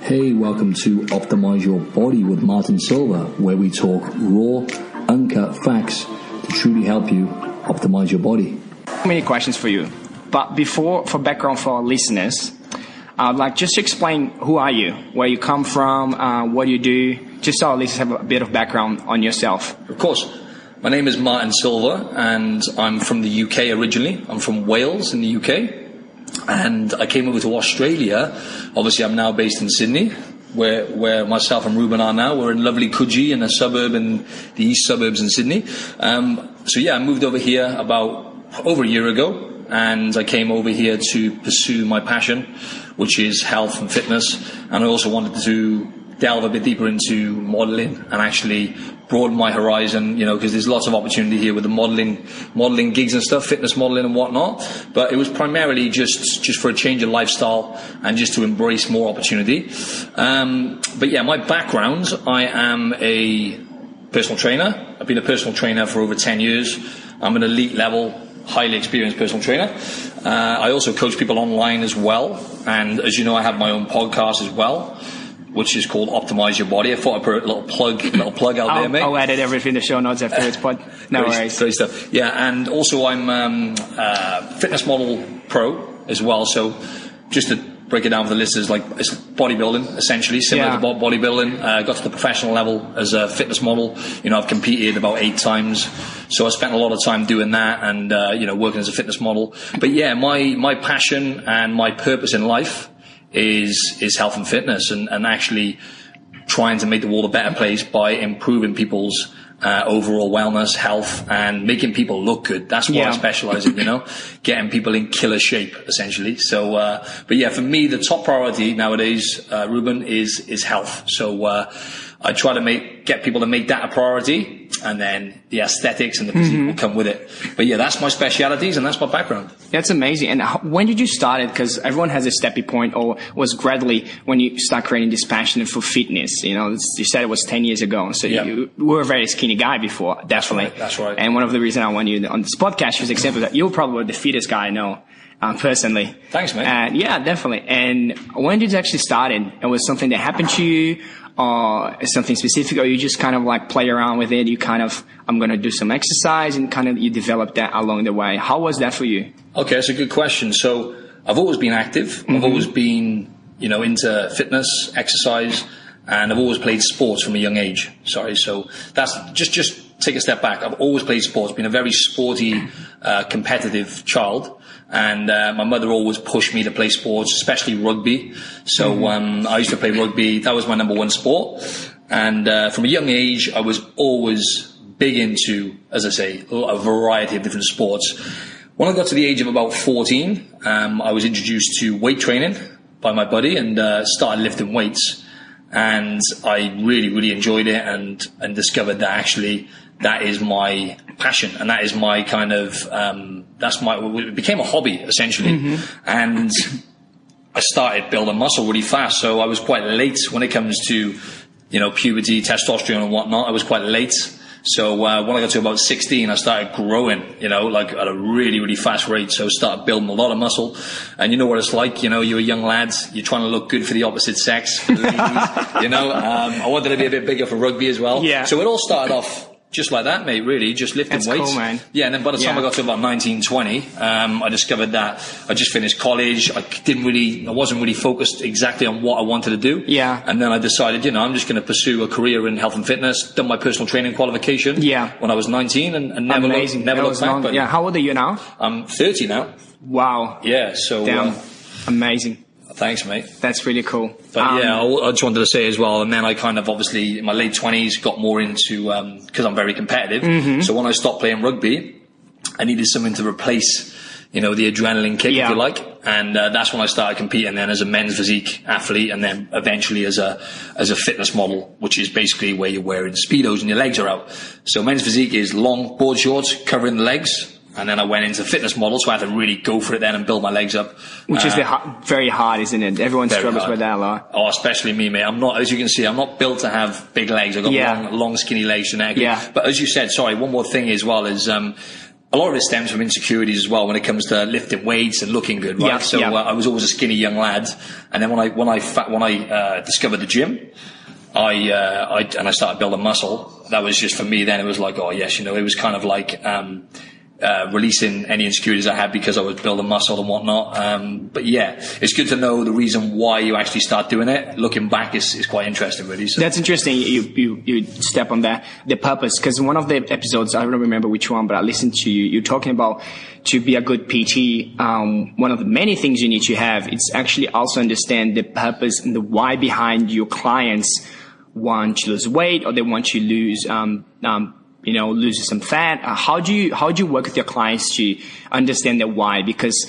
Hey, welcome to Optimize Your Body with Martin Silva, where we talk raw, uncut facts to truly help you optimize your body. Many questions for you, but before, for background for our listeners, I'd like just to explain who are you, where you come from, uh, what you do, just so our listeners have a bit of background on yourself. Of course. My name is Martin Silva, and I'm from the UK originally. I'm from Wales in the UK and I came over to Australia. Obviously, I'm now based in Sydney, where where myself and Ruben are now. We're in lovely Coogee, in a suburb in the east suburbs in Sydney. Um, so yeah, I moved over here about over a year ago, and I came over here to pursue my passion, which is health and fitness, and I also wanted to delve a bit deeper into modeling and actually broaden my horizon, you know, because there's lots of opportunity here with the modeling, modeling gigs and stuff, fitness modeling and whatnot. But it was primarily just, just for a change of lifestyle and just to embrace more opportunity. Um, but yeah, my background, I am a personal trainer. I've been a personal trainer for over 10 years. I'm an elite level highly experienced personal trainer. Uh, I also coach people online as well, and as you know, I have my own podcast as well which is called Optimize Your Body. I thought I'd put a little plug, little plug out I'll, there, mate. I'll edit everything in the show notes afterwards, but. No great, worries. Great stuff. Yeah, and also I'm um, uh, fitness model pro as well. So just to break it down for the listeners, like it's bodybuilding essentially, similar Yeah. to bo- bodybuilding. Uh, got to the professional level as a fitness model. You know, I've competed about eight times, so I spent a lot of time doing that and uh, you know working as a fitness model. But yeah, my my passion and my purpose in life is is health and fitness, and, and actually trying to make the world a better place by improving people's uh, overall wellness, health, and making people look good. That's what Yeah. I specialize in, you know, getting people in killer shape, essentially. So, uh, but yeah, for me, the top priority nowadays, uh, Ruben, is is health. So. I try to make get people to make that a priority, and then the aesthetics and the physique will come with it. But yeah, that's my specialities and that's my background. That's amazing. And how, when did you start it? Because everyone has a stepping point, or was gradually when you start creating this passion for fitness. You know, you said it was ten years ago, so Yeah. you were a very skinny guy before, definitely. right, that's right. And one of the reasons I want you on this podcast was example that you're probably the fittest guy I know. Um, personally. Thanks, mate. And yeah, definitely. And when did it actually start? And it was something that happened to you, or something specific, or you just kind of like play around with it? You kind of, I'm going to do some exercise, and kind of you develop that along the way. How was that for you? Okay, that's a good question. So I've always been active. I've always been, you know, into fitness, exercise, and I've always played sports from a young age. Sorry, so that's just just take a step back. I've always played sports. Been a very sporty, uh, competitive child. And uh, my mother always pushed me to play sports, especially rugby. So um, I used to play rugby. That was my number one sport. And uh, from a young age, I was always big into, as I say, a variety of different sports. When I got to the age of about 14, um, I was introduced to weight training by my buddy and uh, started lifting weights. And I really, really enjoyed it and, and discovered that actually that is my passion and that is my kind of, um, that's my, it became a hobby essentially. And I started building muscle really fast. So I was quite late when it comes to, you know, puberty, testosterone and whatnot. I was quite late. So uh, when I got to about 16, I started growing, you know, like at a really, really fast rate. So I started building a lot of muscle. And you know what it's like, you know, you're a young lad, you're trying to look good for the opposite sex, for the ladies, you know. Um, I wanted to be a bit bigger for rugby as well. Yeah. So it all started off just like that, mate, really, just lifting That's weights. cool, man. Yeah, and then by the time Yeah. I got to about 19, 20, um, I discovered that I just finished college. I didn't really, I wasn't really focused exactly on what I wanted to do. Yeah. And then I decided, you know, I'm just going to pursue a career in health and fitness, done my personal training qualification. Yeah. When I was 19 and, and never Amazing. looked, never looked back. long- But yeah. How old are you now? I'm 30 now. Wow. Yeah. So, Damn. uh, Amazing. Thanks, mate. That's really cool. But Um, yeah, I, I just wanted to say as well, and then I kind of obviously in my late twenties got more into because I'm very competitive. Mm-hmm. So when I stopped playing rugby, I needed something to replace, you know, the adrenaline kick, Yeah. if you like, and uh, that's when I started competing. Then as a men's physique athlete, and then eventually as a as a fitness model, which is basically where you're wearing speedos and your legs are out. So men's physique is long board shorts covering the legs. And then I went into fitness model, so I had to really go for it then and build my legs up. Which is Uh, the ha- very hard, isn't it? Everyone struggles hard. with that a lot. Oh, especially me, mate. I'm not, as you can see, I'm not built to have big legs. I've got Yeah. long, long, skinny legs and genetically. Yeah. But as you said, sorry, one more thing as well is, um, a lot of it stems from insecurities as well when it comes to lifting weights and looking good, right? Yeah, so yeah. Uh, I was always a skinny young lad, and then when I when I fa- when I uh, discovered the gym, I, uh, I and I started building muscle. That was just for me. Then it was like, oh yes, you know, it was kind of like um, uh, releasing any insecurities I had because I was building muscle and whatnot. Um, but yeah, it's good to know the reason why you actually start doing it. Looking back is, is quite interesting, really. So. That's interesting. You you you step on that the purpose because one of the episodes I don't remember which one, but I listened to you. You're talking about to be a good PT. Um, one of the many things you need to have it's actually also understand the purpose and the why behind your clients want to lose weight or they want to lose um, um, you know lose some fat. Uh, how do you how do you work with your clients to understand the why? Because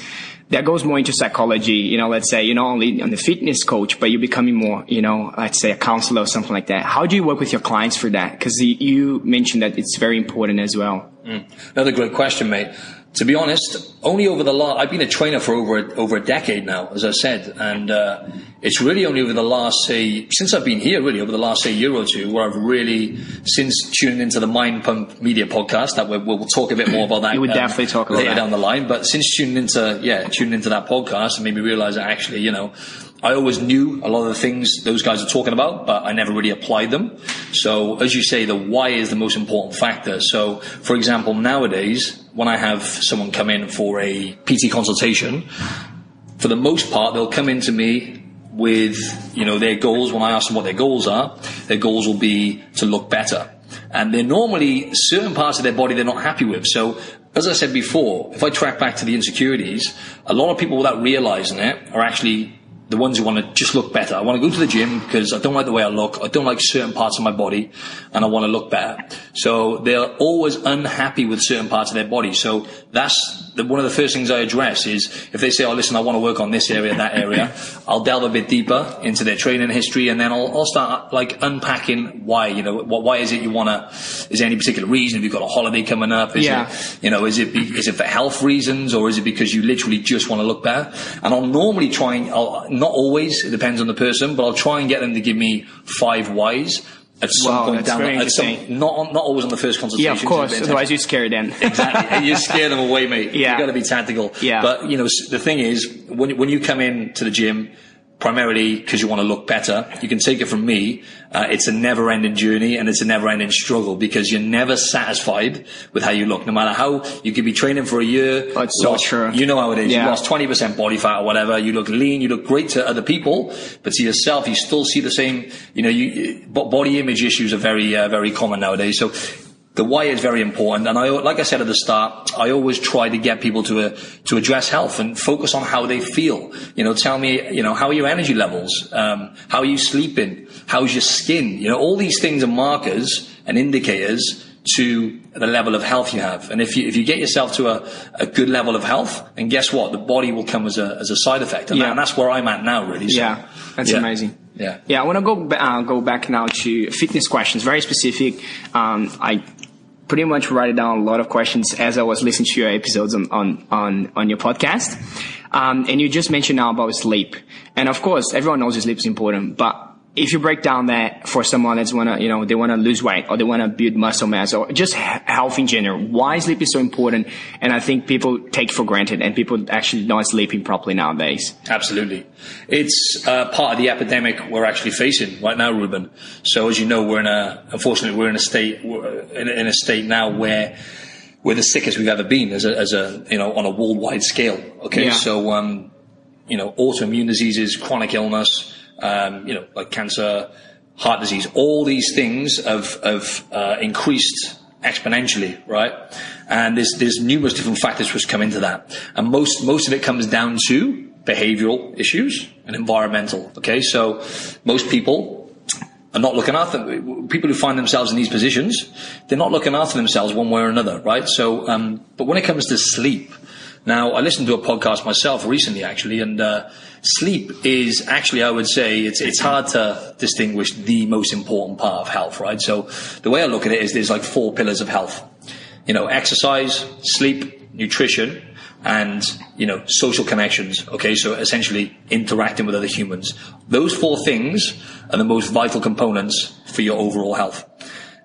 that goes more into psychology. You know, let's say you're not only on the fitness coach, but you're becoming more, you know, let's say a counselor or something like that. How do you work with your clients for that? Because you mentioned that it's very important as well. Another great question, mate. To be honest, only over the last, I've been a trainer for over a, over a decade now, as I said, and uh, it's really only over the last, say, since I've been here, really over the last say year or two, where I've really, since tuning into the Mind Pump Media podcast, that we'll, we'll talk a bit more about that. You would definitely talk about later that. down the line. But since tuning into, yeah, tuning into that podcast, it made me realize that actually, you know, I always knew a lot of the things those guys are talking about, but I never really applied them. So, as you say, the why is the most important factor. So, for example, nowadays, when I have someone come in for a PT consultation, for the most part, they'll come into me with, you know, their goals. When I ask them what their goals are, their goals will be to look better. And they're normally certain parts of their body they're not happy with. So, as I said before, if I track back to the insecurities, a lot of people without realizing it are actually the ones who want to just look better. I want to go to the gym because I don't like the way I look. I don't like certain parts of my body and I want to look better. So they're always unhappy with certain parts of their body. So that's the, one of the first things I address is if they say, oh, listen, I want to work on this area, that area, I'll delve a bit deeper into their training history and then I'll, I'll start like unpacking why, you know, what, why is it you want to, is there any particular reason? Have you got a holiday coming up? Is Yeah. it, you know, is it, be, is it for health reasons or is it because you literally just want to look better? And I'll normally try and, I'll, not always, it depends on the person, but I'll try and get them to give me five whys at some Wow, point down the, at some, not, on- not always on the first consultation. Yeah, of course. Otherwise, you're scared then. exactly. You scare them away, mate. Yeah. You got to be tactical. Yeah. But you know, the thing is, when when you come in to the gym, primarily because you want to look better, you can take it from me. Uh, it's a never-ending journey and it's a never-ending struggle because you're never satisfied with how you look, no matter how you could be training for a year. Oh, it's so true. You know how it is. Yeah. You lost 20% body fat or whatever. You look lean. You look great to other people, but to yourself, you still see the same. You know, you body image issues are very uh, very common nowadays. So the why is very important. And I, like I said at the start, I always try to get people to, uh, to address health and focus on how they feel. You know, tell me, you know, how are your energy levels? Um, how are you sleeping? How's your skin? You know, all these things are markers and indicators to the level of health you have. And if you, if you get yourself to a, a good level of health, and guess what? The body will come as a, as a side effect. And, Yeah. that- and that's where I'm at now, really. So, Yeah, that's yeah. amazing. Yeah. Yeah, I want to go uh, go back now to fitness questions, very specific. Um, I pretty much write down a lot of questions as I was listening to your episodes on on on, on your podcast. Um, and you just mentioned now about sleep, and of course, everyone knows sleep is important, but if you break down that for someone that's wanna, you know, they wanna lose weight or they wanna build muscle mass or just health in general, why sleep is so important? And I think people take for granted and people actually not sleeping properly nowadays. Absolutely. It's uh, part of the epidemic we're actually facing right now, Ruben. So as you know, we're in a, unfortunately, we're in a state, in a, in a state now where we're the sickest we've ever been as a, as a, you know, on a worldwide scale. Okay. Yeah. So, um, you know, autoimmune diseases, chronic illness, um, you know, like cancer, heart disease, all these things have, have uh, increased exponentially, right? And there's, there's numerous different factors which come into that. And most, most of it comes down to behavioral issues and environmental. Okay. So most people are not looking after people who find themselves in these positions. They're not looking after themselves one way or another, right? So, um, but when it comes to sleep, now I listened to a podcast myself recently, actually, and uh, sleep is actually, I would say, it's it's hard to distinguish the most important part of health, right? So the way I look at it is there's like four pillars of health. You know, exercise, sleep, nutrition, and you know social connections. Okay, so essentially interacting with other humans. Those four things are the most vital components for your overall health.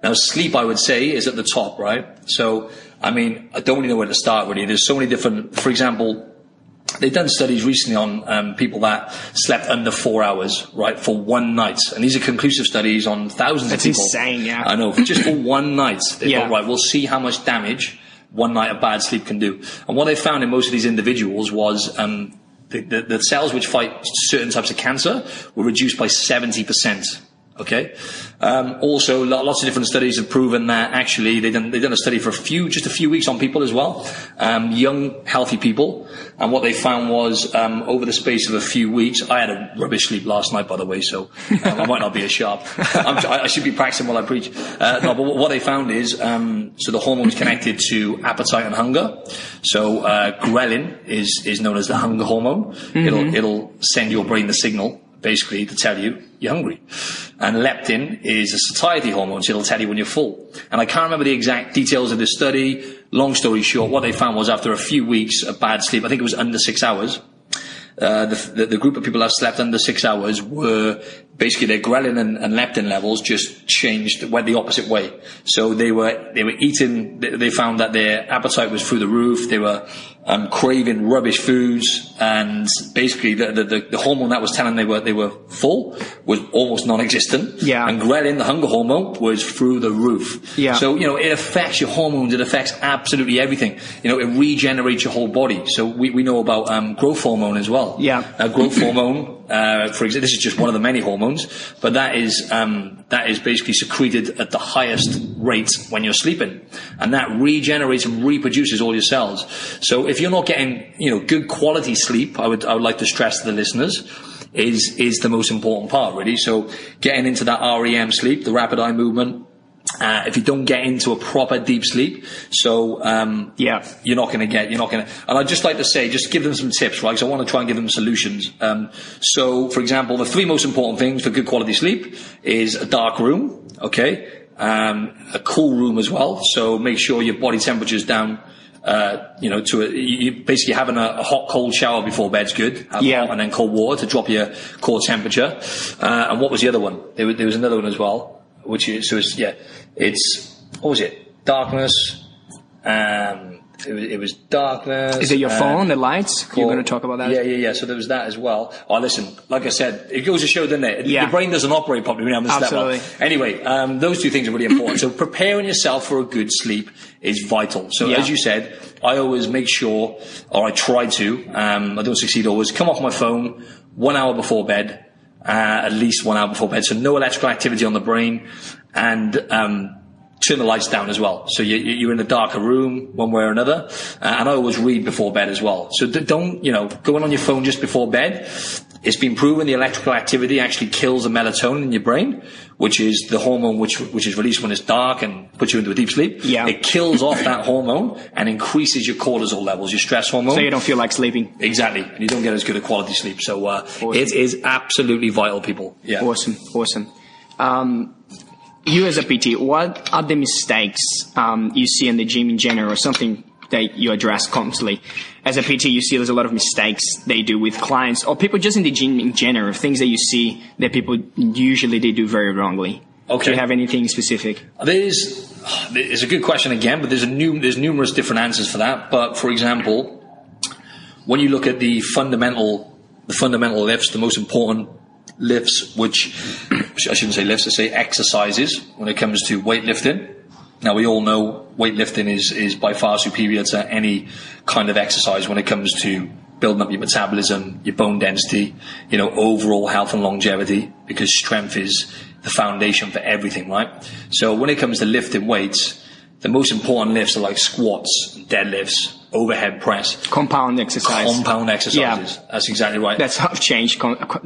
Now, sleep, I would say, is at the top, right? So, I mean, I don't really know where to start. Really, there's so many different. For example, they've done studies recently on um, people that slept under four hours, right, for one night, and these are conclusive studies on thousands That's of people. insane, yeah. I know, just for one night. They Yeah. thought, right, we'll see how much damage one night of bad sleep can do. And what they found in most of these individuals was um, the, the, the cells which fight certain types of cancer were reduced by 70%. Okay. Um, also, lots of different studies have proven that actually they done they done a study for a few, just a few weeks on people as well, um, young, healthy people, and what they found was um, over the space of a few weeks. I had a rubbish sleep last night, by the way, so um, I might not be as sharp. I'm, I I should be practicing while I preach. Uh, no, but what they found is um, so the hormones connected to appetite and hunger. So uh, ghrelin is is known as the hunger hormone. It'll it'll send your brain the signal basically to tell you you're hungry. And leptin is a satiety hormone, so it'll tell you when you're full. And I can't remember the exact details of this study. Long story short, what they found was after a few weeks of bad sleep, I think it was under six hours, uh, the, the, the group of people that slept under six hours were basically their ghrelin and, and leptin levels just changed, went the opposite way. So they were, they were eating, they, found that their appetite was through the roof, they were um, craving rubbish foods, and basically the, the, the, the hormone that was telling they were, they were full was almost non-existent. Yeah. And ghrelin, the hunger hormone, was through the roof. Yeah. So, you know, it affects your hormones, it affects absolutely everything. You know, it regenerates your whole body. So we, we know about um, growth hormone as well. Yeah. Uh, growth hormone, uh, for example, this is just one of the many hormones, but that is um, that is basically secreted at the highest rate when you're sleeping, and that regenerates and reproduces all your cells. So if you're not getting, you know, good quality sleep, I would I would like to stress to the listeners. Is is the most important part really? So getting into that REM sleep, the rapid eye movement, uh, if you don't get into a proper deep sleep, so um, Yeah. you're not going to get, you're not going to. And I'd just like to say, just give them some tips, right? Because I want to try and give them solutions. Um, so, for example, the three most important things for good quality sleep is a dark room, okay, um, a cool room as well. So make sure your body temperature is down. Uh, you know, to a, you basically having a, a hot, cold shower before bed's good. Yeah. and then cold water to drop your core temperature. Uh, and what was the other one? There, there was another one as well, which is so it's yeah, it's what was it? Darkness. Um, it was, it was darkness. Is it your uh, phone, the lights? You're Well, going to talk about that? Yeah, yeah, yeah. So there was that as well. Oh, listen, like I said, it goes to show, doesn't it? Yeah. Your brain doesn't operate properly when you haven't slept well. Absolutely. Anyway, um, those two things are really important. so preparing yourself for a good sleep is vital. So Yeah. as you said, I always make sure, or I try to, um, I don't succeed always, come off my phone one hour before bed, at least one hour before bed. So no electrical activity on the brain and, um, turn the lights down as well. So you, you're in a darker room, one way or another. Uh, and I always read before bed as well. So don't, you know, going on your phone just before bed. It's been proven the electrical activity actually kills the melatonin in your brain, which is the hormone which, which is released when it's dark and puts you into a deep sleep. Yeah. It kills off that hormone and increases your cortisol levels, your stress hormone. So you don't feel like sleeping. Exactly. And you don't get as good a quality sleep. So, uh, Awesome. it is absolutely vital, people. Yeah. Awesome, awesome. Um, you as a PT, what are the mistakes um, you see in the gym in general, or something that you address constantly? As a PT, you see there's a lot of mistakes they do with clients, or people just in the gym in general, things that you see that people usually they do very wrongly. Okay. Do you have anything specific? There's, it's a good question again, but there's a new, there's numerous different answers for that. But for example, when you look at the fundamental, the fundamental lifts, the most important lifts, which I shouldn't say lifts, I say exercises when it comes to weightlifting. Now we all know weightlifting is, is by far superior to any kind of exercise when it comes to building up your metabolism, your bone density, you know, overall health and longevity, because strength is the foundation for everything, right? So when it comes to lifting weights, the most important lifts are like squats, deadlifts, overhead press, Compound exercise. compound exercises. Yeah. That's exactly right. That's how I've changed.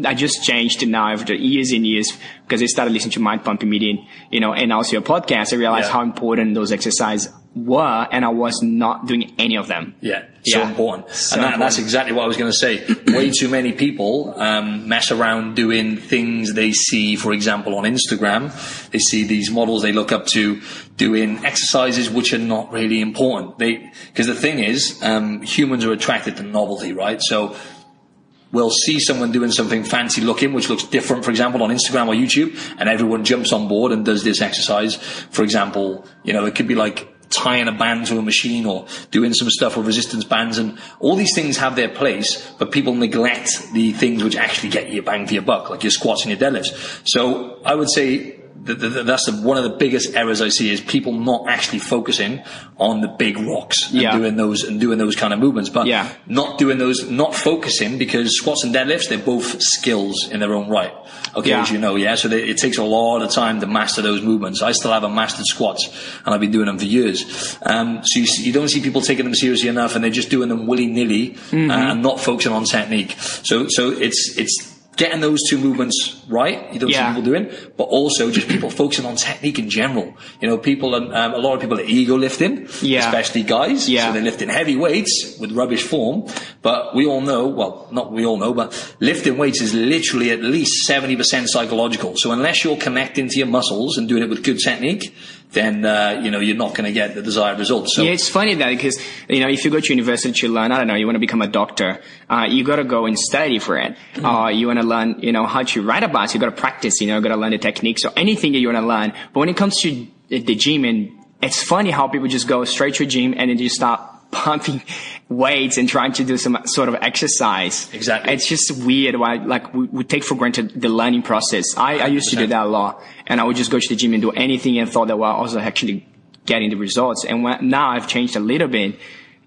I just changed now after years and years because I started listening to Mind Pumping Media, you know, and also your podcast. I realized Yeah. how important those exercises were and I was not doing any of them. Yeah, so Yeah. important. So and that, that's exactly what I was going to say. Way too many people um, mess around doing things they see, for example, on Instagram. They see these models they look up to doing exercises which are not really important. They because the thing is, um, humans are attracted to novelty, right? So we'll see someone doing something fancy looking, which looks different, for example, on Instagram or YouTube, and everyone jumps on board and does this exercise. For example, you know, it could be like tying a band to a machine or doing some stuff with resistance bands and all these things have their place, but people neglect the things which actually get you bang for your buck, like your squats and your deadlifts. So I would say that that- that's the, one of the biggest errors I see is people not actually focusing on the big rocks and Yeah. doing those and doing those kind of movements, but Yeah. not doing those, not focusing because squats and deadlifts, they're both skills in their own right. Okay, Yeah. as you know, yeah. So they, it takes a lot of time to master those movements. I still haven't mastered squats and I've been doing them for years. Um, so you, you don't see people taking them seriously enough and they're just doing them willy nilly Mm-hmm. uh, and not focusing on technique. So, so it's, it's, Getting those two movements right, you don't Yeah. see people doing, but also just people focusing on technique in general. You know, people, um, a lot of people are ego lifting, Yeah. especially guys. Yeah. So they're lifting heavy weights with rubbish form. But we all know, well, not we all know, but lifting weights is literally at least 70% psychological. So unless you're connecting to your muscles and doing it with good technique, then, uh, you know, you're not going to get the desired results. So Yeah, it's funny that because you know if you go to university to learn, I don't know, you want to become a doctor, uh, you got to go and study for it. Uh, you want to learn, you know, how to ride a bike, you got to practice, you know, you got to learn the techniques or anything that you want to learn. But when it comes to the gym, and it's funny how people just go straight to a gym and then just start pumping weights and trying to do some sort of exercise. Exactly. It's just weird why, like, we, we take for granted the learning process. I, I used to do that a lot and I would just go to the gym and do anything and thought that well, I was actually getting the results. And when, now I've changed a little bit.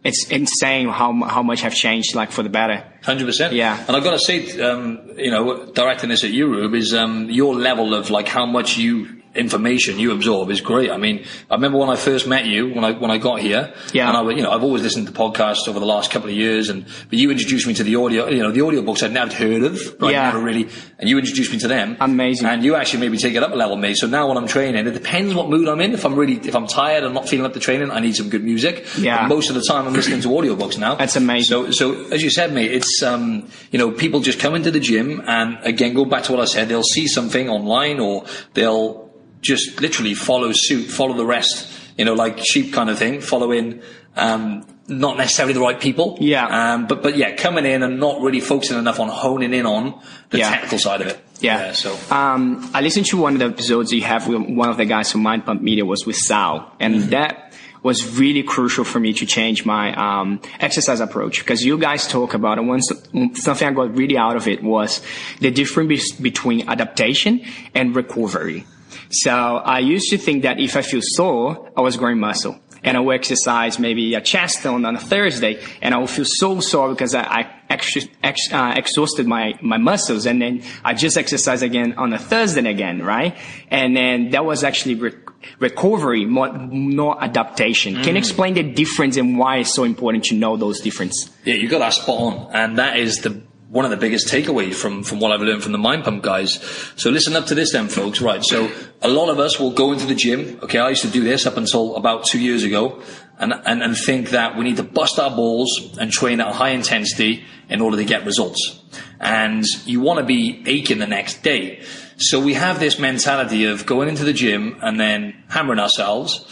It's insane how how much I've changed, like for the better. Hundred percent. Yeah. And I've got to say, um, you know, directing this at you, Rube, is um, your level of like how much you information you absorb is great. I mean, I remember when I first met you when I when I got here. Yeah. And I, you know, I've always listened to podcasts over the last couple of years, and but you introduced me to the audio. You know, the audio books I'd never heard of. Right? Yeah. Never really. And you introduced me to them. Amazing. And you actually made me take it up a level, mate. So now when I'm training, it depends what mood I'm in. If I'm really, if I'm tired and not feeling up to training, I need some good music. Yeah. But most of the time, I'm listening to audiobooks now. That's amazing. So so, so as you said, mate, it's um, you know, people just come into the gym and again, go back to what I said. They'll see something online or they'll just literally follow suit, follow the rest. You know, like sheep kind of thing, following um, not necessarily the right people. Yeah. Um, but but yeah, coming in and not really focusing enough on honing in on the Yeah. technical side of it. Yeah. so Um, I listened to one of the episodes you have with one of the guys from Mind Pump Media was with Sal, and Mm-hmm. that was really crucial for me to change my um, exercise approach because you guys talk about it. one something I got really out of it was the difference be- between adaptation and recovery. So I used to think that if I feel sore, I was growing muscle. And I will exercise maybe a chest on, on a Thursday, and I will feel so sore because I, I ex- ex- uh, exhausted my, my muscles, and then I just exercise again on a Thursday again, right? And then that was actually re- recovery, more, not adaptation. Can you explain the difference and why it's so important to know those differences? Yeah, you got that spot on, and that is the one of the biggest takeaways from from what I've learned from the Mind Pump guys. So listen up to this, then, folks. Right. So a lot of us will go into the gym. Okay, I used to do this up until about two years ago, and and and think that we need to bust our balls and train at a high intensity in order to get results, and you want to be aching the next day. So we have this mentality of going into the gym and then hammering ourselves,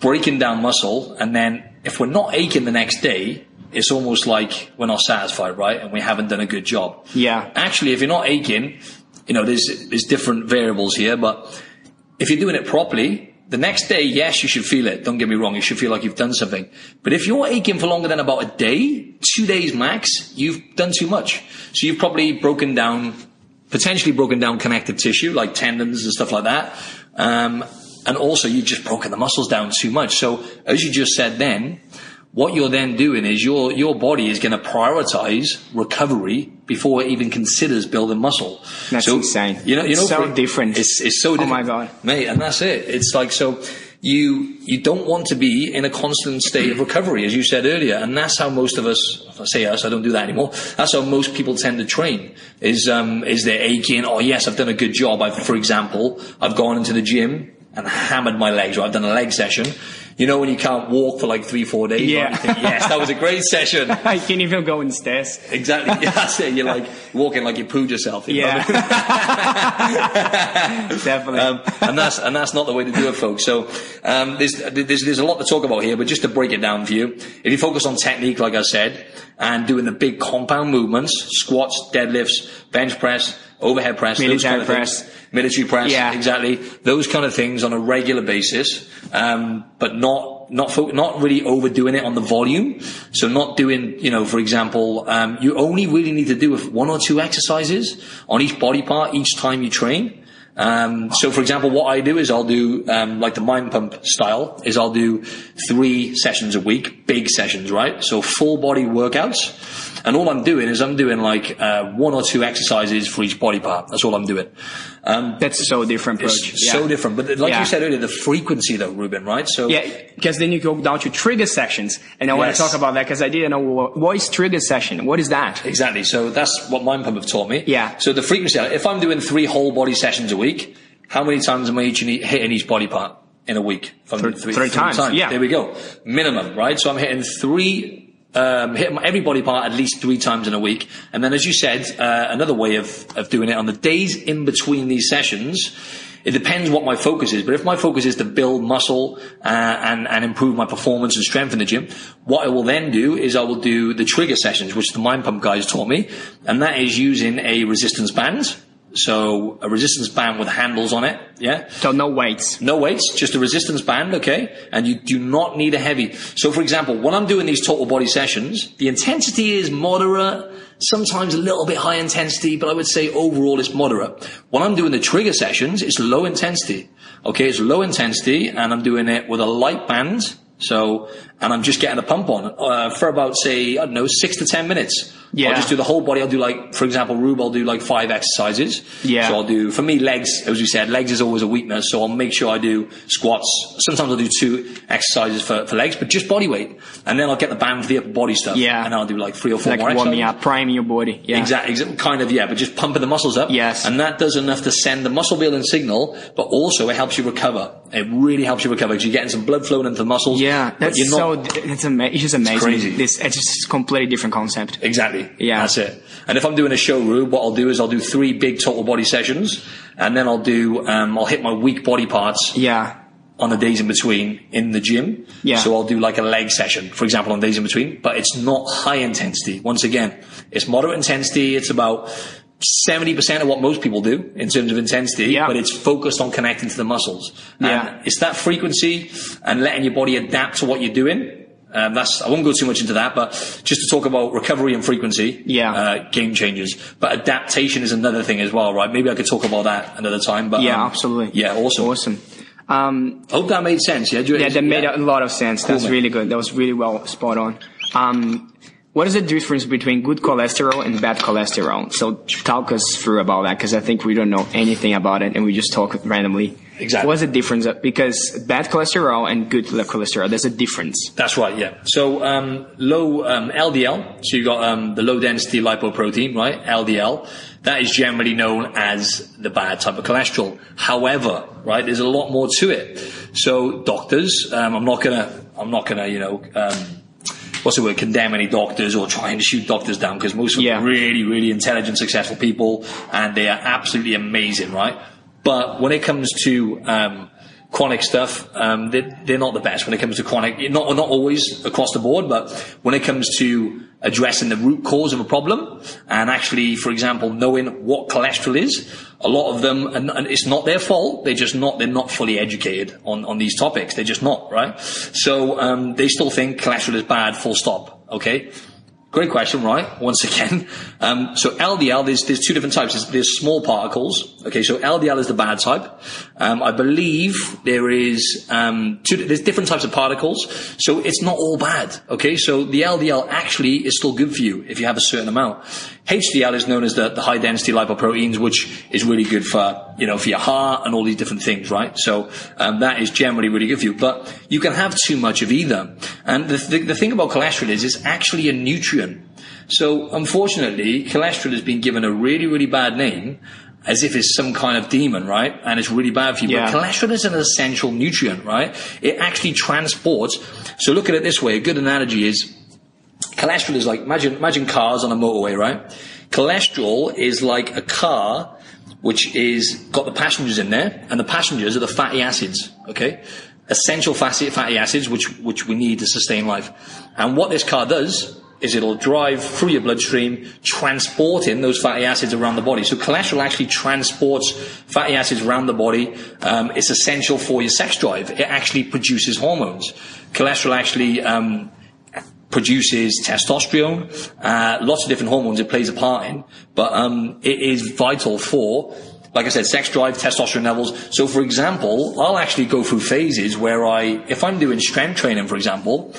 breaking down muscle, and then if we're not aching the next day, it's almost like we're not satisfied, right? And we haven't done a good job. Yeah. Actually, if you're not aching, you know, there's, there's different variables here, but if you're doing it properly, the next day, yes, you should feel it. Don't get me wrong. You should feel like you've done something. But if you're aching for longer than about a day, two days max, you've done too much. So you've probably broken down, potentially broken down connective tissue, like tendons and stuff like that. Um, and also you've just broken the muscles down too much. So as you just said then, what you're then doing is your your body is going to prioritize recovery before it even considers building muscle. That's insane. You know, you know, So different. It's it's so Oh different, my God. mate. And that's it. It's like so. You you don't want to be in a constant state of recovery, as you said earlier, and that's how most of us. If I say us, I don't do that anymore. That's how most people tend to train. Is um is they're aching? Oh yes, I've done a good job. I've, for example, I've gone into the gym and hammered my legs. Or I've done a leg session. You know when you can't walk for like three, four days. Yeah. Think, yes, that was a great session. I can't even go in stairs. Exactly. Yeah, that's it. You're like walking like you pooed yourself. you? Yeah. Definitely. um, and that's and that's not the way to do it, folks. So um, there's, there's there's a lot to talk about here, but just to break it down for you, if you focus on technique, like I said, and doing the big compound movements, squats, deadlifts, bench press, overhead press, Military kind of press. things, military press, Yeah. exactly, those kind of things on a regular basis, um, but not. Not fo- not really overdoing it on the volume, so not doing you know for example um, you only really need to do one or two exercises on each body part each time you train. Um, so, for example, what I do is I'll do um, like the mind pump style. Is I'll do three sessions a week, big sessions, right? So full body workouts, and all I'm doing is I'm doing like uh, one or two exercises for each body part. That's all I'm doing. Um, That's so different approach. yeah. so different, but like Yeah. you said earlier, the frequency though, Ruben, right? So Yeah, because then you go down to trigger sessions, and I want to talk about that because I didn't know what, what is trigger session. What is that? Exactly. So that's what Mind Pump have taught me. Yeah. So the frequency, if I'm doing three whole body sessions a week, how many times am I each hitting each body part in a week? If I'm doing three times, yeah. There we go. Minimum, right? So I'm hitting three, um, hitting every body part at least three times in a week. And then as you said, uh, another way of, of doing it on the days in between these sessions, it depends what my focus is, but if my focus is to build muscle uh, and and improve my performance and strength in the gym, what I will then do is I will do the trigger sessions, which the Mind Pump guys taught me, and that is using a resistance band. So a resistance band with handles on it, yeah. So no weights. No weights, just a resistance band, okay? And you do not need a heavy. So for example, when I'm doing these total body sessions, the intensity is moderate, sometimes a little bit high intensity, but I would say overall it's moderate. When I'm doing the trigger sessions, it's low intensity. Okay, it's low intensity and I'm doing it with a light band. So, and I'm just getting a pump on uh, for about say I don't know six to ten minutes. Yeah. I'll just do the whole body. I'll do like, for example, Rube. I'll do like five exercises. Yeah. So I'll do for me legs, as we said, legs is always a weakness. So I'll make sure I do squats. Sometimes I'll do two exercises for, for legs, but just body weight, and then I'll get the band for the upper body stuff. Yeah. And I'll do like three or four Like more warming exercises. up, priming your body. Yeah. Exactly, exactly, kind of, yeah, but just pumping the muscles up. Yes. And that does enough to send the muscle building signal, but also it helps you recover. It really helps you recover because you're getting some blood flowing into the muscles. Yeah, that's not, so. That's ama- It's just amazing. crazy. This it's just a completely different concept. Exactly. Yeah. That's it. And if I'm doing a show room, what I'll do is I'll do three big total body sessions, and then I'll do, um, I'll hit my weak body parts Yeah. on the days in between in the gym. Yeah. So I'll do like a leg session, for example, on days in between, but it's not high intensity. Once again, it's moderate intensity. It's about 70% of what most people do in terms of intensity, Yeah. but it's focused on connecting to the muscles. Yeah. And it's that frequency and letting your body adapt to what you're doing. Um, that's, I won't go too much into that, but just to talk about recovery and frequency, Yeah. uh, game changers. But adaptation is another thing as well, right? Maybe I could talk about that another time, but Yeah, um, absolutely. Yeah, awesome. Awesome. Um, I hope that made sense. Yeah, you- yeah, that made yeah. a lot of sense. That's man. really good. That was really well spot on. Um, what is the difference between good cholesterol and bad cholesterol? So talk us through about that because I think we don't know anything about it and we just talk randomly. Exactly. What's the difference? Because bad cholesterol and good cholesterol, there's a difference. That's right, yeah. So um, low um, LDL, so you got um, the low density lipoprotein, right? LDL. That is generally known as the bad type of cholesterol. However, right, there's a lot more to it. So doctors, um, I'm not gonna, I'm not gonna, you know. Um, What's the word? Condemn any doctors or trying to shoot doctors down because most of them Yeah. are really, really intelligent, successful people, and they are absolutely amazing, right? But when it comes to um, chronic stuff, um, they're, they're not the best when it comes to chronic. Not not always across the board, but when it comes to addressing the root cause of a problem and actually, for example, knowing what cholesterol is, a lot of them, and, and it's not their fault. They're just not. They're not fully educated on on these topics. They're just not right. So um, they still think cholesterol is bad. Full stop. Okay. Great question, right? Once again. Um, so LDL, there's, there's two different types. There's, there's small particles. Okay, so LDL is the bad type. Um, I believe there is, um, two, there's different types of particles. So it's not all bad. Okay, so the LDL actually is still good for you if you have a certain amount. HDL is known as the, the high density lipoproteins, which is really good for, you know, for your heart and all these different things, right? So, um, that is generally really good for you. But you can have too much of either. And the, the, the thing about cholesterol is it's actually a nutrient. So unfortunately, cholesterol has been given a really, really bad name. As if it's some kind of demon, right? And it's really bad for you. Yeah. But cholesterol is an essential nutrient, right? It actually transports. So look at it this way. A good analogy is cholesterol is like imagine imagine cars on a motorway, right? Cholesterol is like a car which is got the passengers in there, and the passengers are the fatty acids. Okay, essential fatty fatty acids which which we need to sustain life. And what this car does is it'll drive through your bloodstream, transporting those fatty acids around the body. So cholesterol actually transports fatty acids around the body. Um, it's essential for your sex drive. It actually produces hormones. Cholesterol actually um, produces testosterone, uh, lots of different hormones it plays a part in, but um, it is vital for, like I said, sex drive, testosterone levels. So, for example, I'll actually go through phases where I, if I'm doing strength training, for example,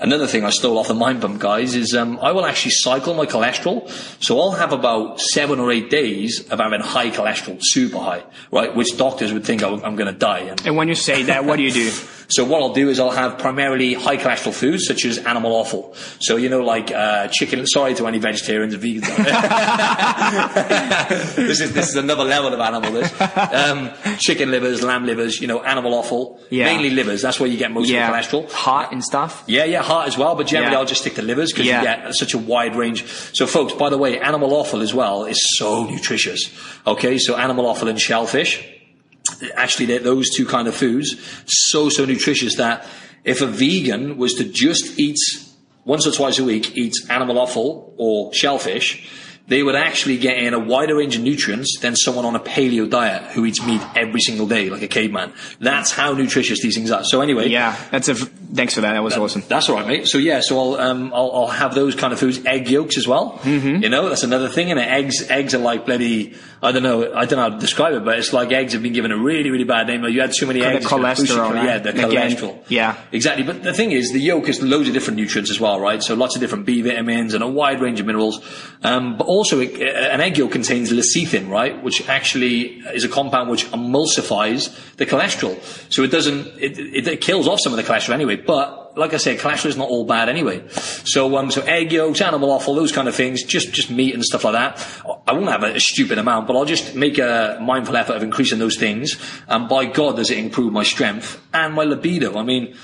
Another thing I stole off the Mind Pump guys is um, I will actually cycle my cholesterol. So I'll have about seven or eight days of having high cholesterol, super high, right? Which doctors would think I'm, going to die. And when you say that, what do you do? So what I'll do is I'll have primarily high cholesterol foods such as animal offal. So you know, like uh, chicken. Sorry to any vegetarians and vegans. this is this is another level of animal. This um, chicken livers, lamb livers. You know, animal offal. Yeah. Mainly livers. That's where you get most Yeah, of the cholesterol. heart and stuff. Yeah, yeah, heart as well, but generally Yeah. I'll just stick to livers because you get such a wide range. So folks, by the way, animal offal as well is so nutritious. Okay, so animal offal and shellfish, actually those two kind of foods, so, so nutritious that if a vegan was to just eat once or twice a week, eat animal offal or shellfish, they would actually get in a wider range of nutrients than someone on a paleo diet who eats meat every single day, like a caveman. That's how nutritious these things are. So anyway, Yeah, that's a. Thanks for that. That was awesome. that's all right, mate. So yeah, so I'll um, I'll, I'll have those kind of foods. Egg yolks as well. Mm-hmm. You know, that's another thing. And eggs eggs are like bloody. I don't know. I don't know how to describe it, but it's like eggs have been given a really really bad name. You had too many eggs. it's gonna boost your cholesterol, right? Yeah, the Again, cholesterol. yeah. exactly. But the thing is, the yolk has loads of different nutrients as well, right? So lots of different B vitamins and a wide range of minerals. Um, but also, an egg yolk contains lecithin, right, which actually is a compound which emulsifies the cholesterol. So it doesn't. It, it, it kills off some of the cholesterol anyway, but like I said, cholesterol is not all bad anyway. So, um, so egg yolks, animal offal, those kind of things, just, just meat and stuff like that. I won't have a, a stupid amount, but I'll just make a mindful effort of increasing those things. And by God, does it improve my strength and my libido. I mean,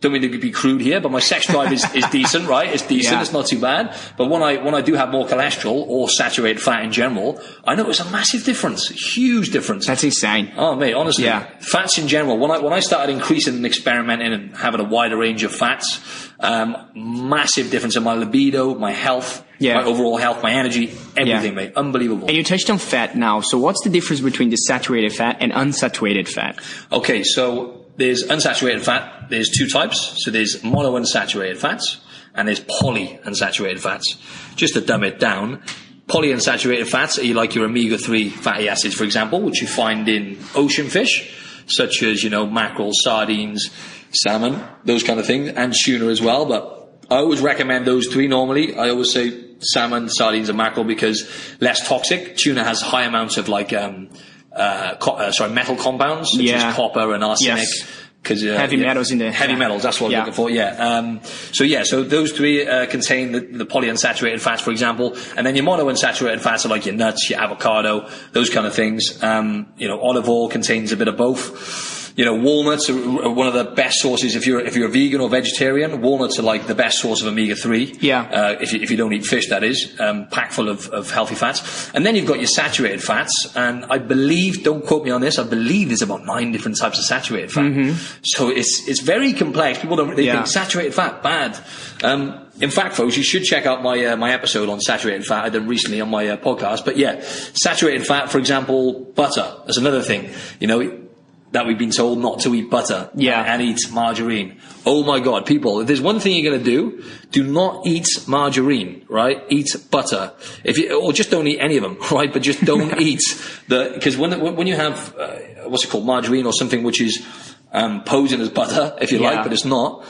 don't mean to be crude here, but my sex drive is, is decent, right? It's decent. Yeah. It's not too bad. But when I, when I do have more cholesterol or saturated fat in general, I know notice a massive difference, huge difference. That's insane. Oh mate, honestly, Yeah. fats in general. When I when I started increasing and experimenting and having a wider range of fats, um, massive difference in my libido, my health, Yeah. my overall health, my energy, everything, Yeah. mate, unbelievable. And you touched on fat now. So what's the difference between the saturated fat and unsaturated fat? Okay, so there's unsaturated fat. There's two types. So there's monounsaturated fats and there's polyunsaturated fats. Just to dumb it down, polyunsaturated fats are like your omega-3 fatty acids, for example, which you find in ocean fish, such as, you know, mackerel, sardines, salmon, those kind of things, and tuna as well. But I always recommend those three normally. I always say salmon, sardines, and mackerel because less toxic. Tuna has high amounts of like, um, uh, co- uh, sorry, metal compounds such Yeah. as copper and arsenic. Yes. Cause, uh, Heavy yeah, metals in there. Heavy metals, that's what I'm looking for, yeah. Um, so yeah, so those three uh, contain the, the polyunsaturated fats, for example, and then your monounsaturated fats are like your nuts, your avocado, those kind of things. Um, you know, olive oil contains a bit of both. You know, walnuts are one of the best sources if you're if you're a vegan or vegetarian. Walnuts are like the best source of omega three. Yeah. Uh, if you, if you don't eat fish, that is, um, packed full of, of healthy fats. And then you've got your saturated fats, and I believe, don't quote me on this, I believe there's about nine different types of saturated fat. So it's it's very complex. People don't they Yeah. think saturated fat bad. Um, in fact, folks, you should check out my uh, my episode on saturated fat I did recently on my uh, podcast. But yeah, saturated fat, for example, butter. That's another thing. You know. That we've been told not to eat butter Yeah. and eat margarine. Oh my god, people, if there's one thing you're gonna do, do not eat margarine, right? Eat butter. If you, or just don't eat any of them, right? But just don't eat the, because when, when you have, uh, what's it called, margarine or something which is, um, posing as butter, if you Yeah. like, but it's not,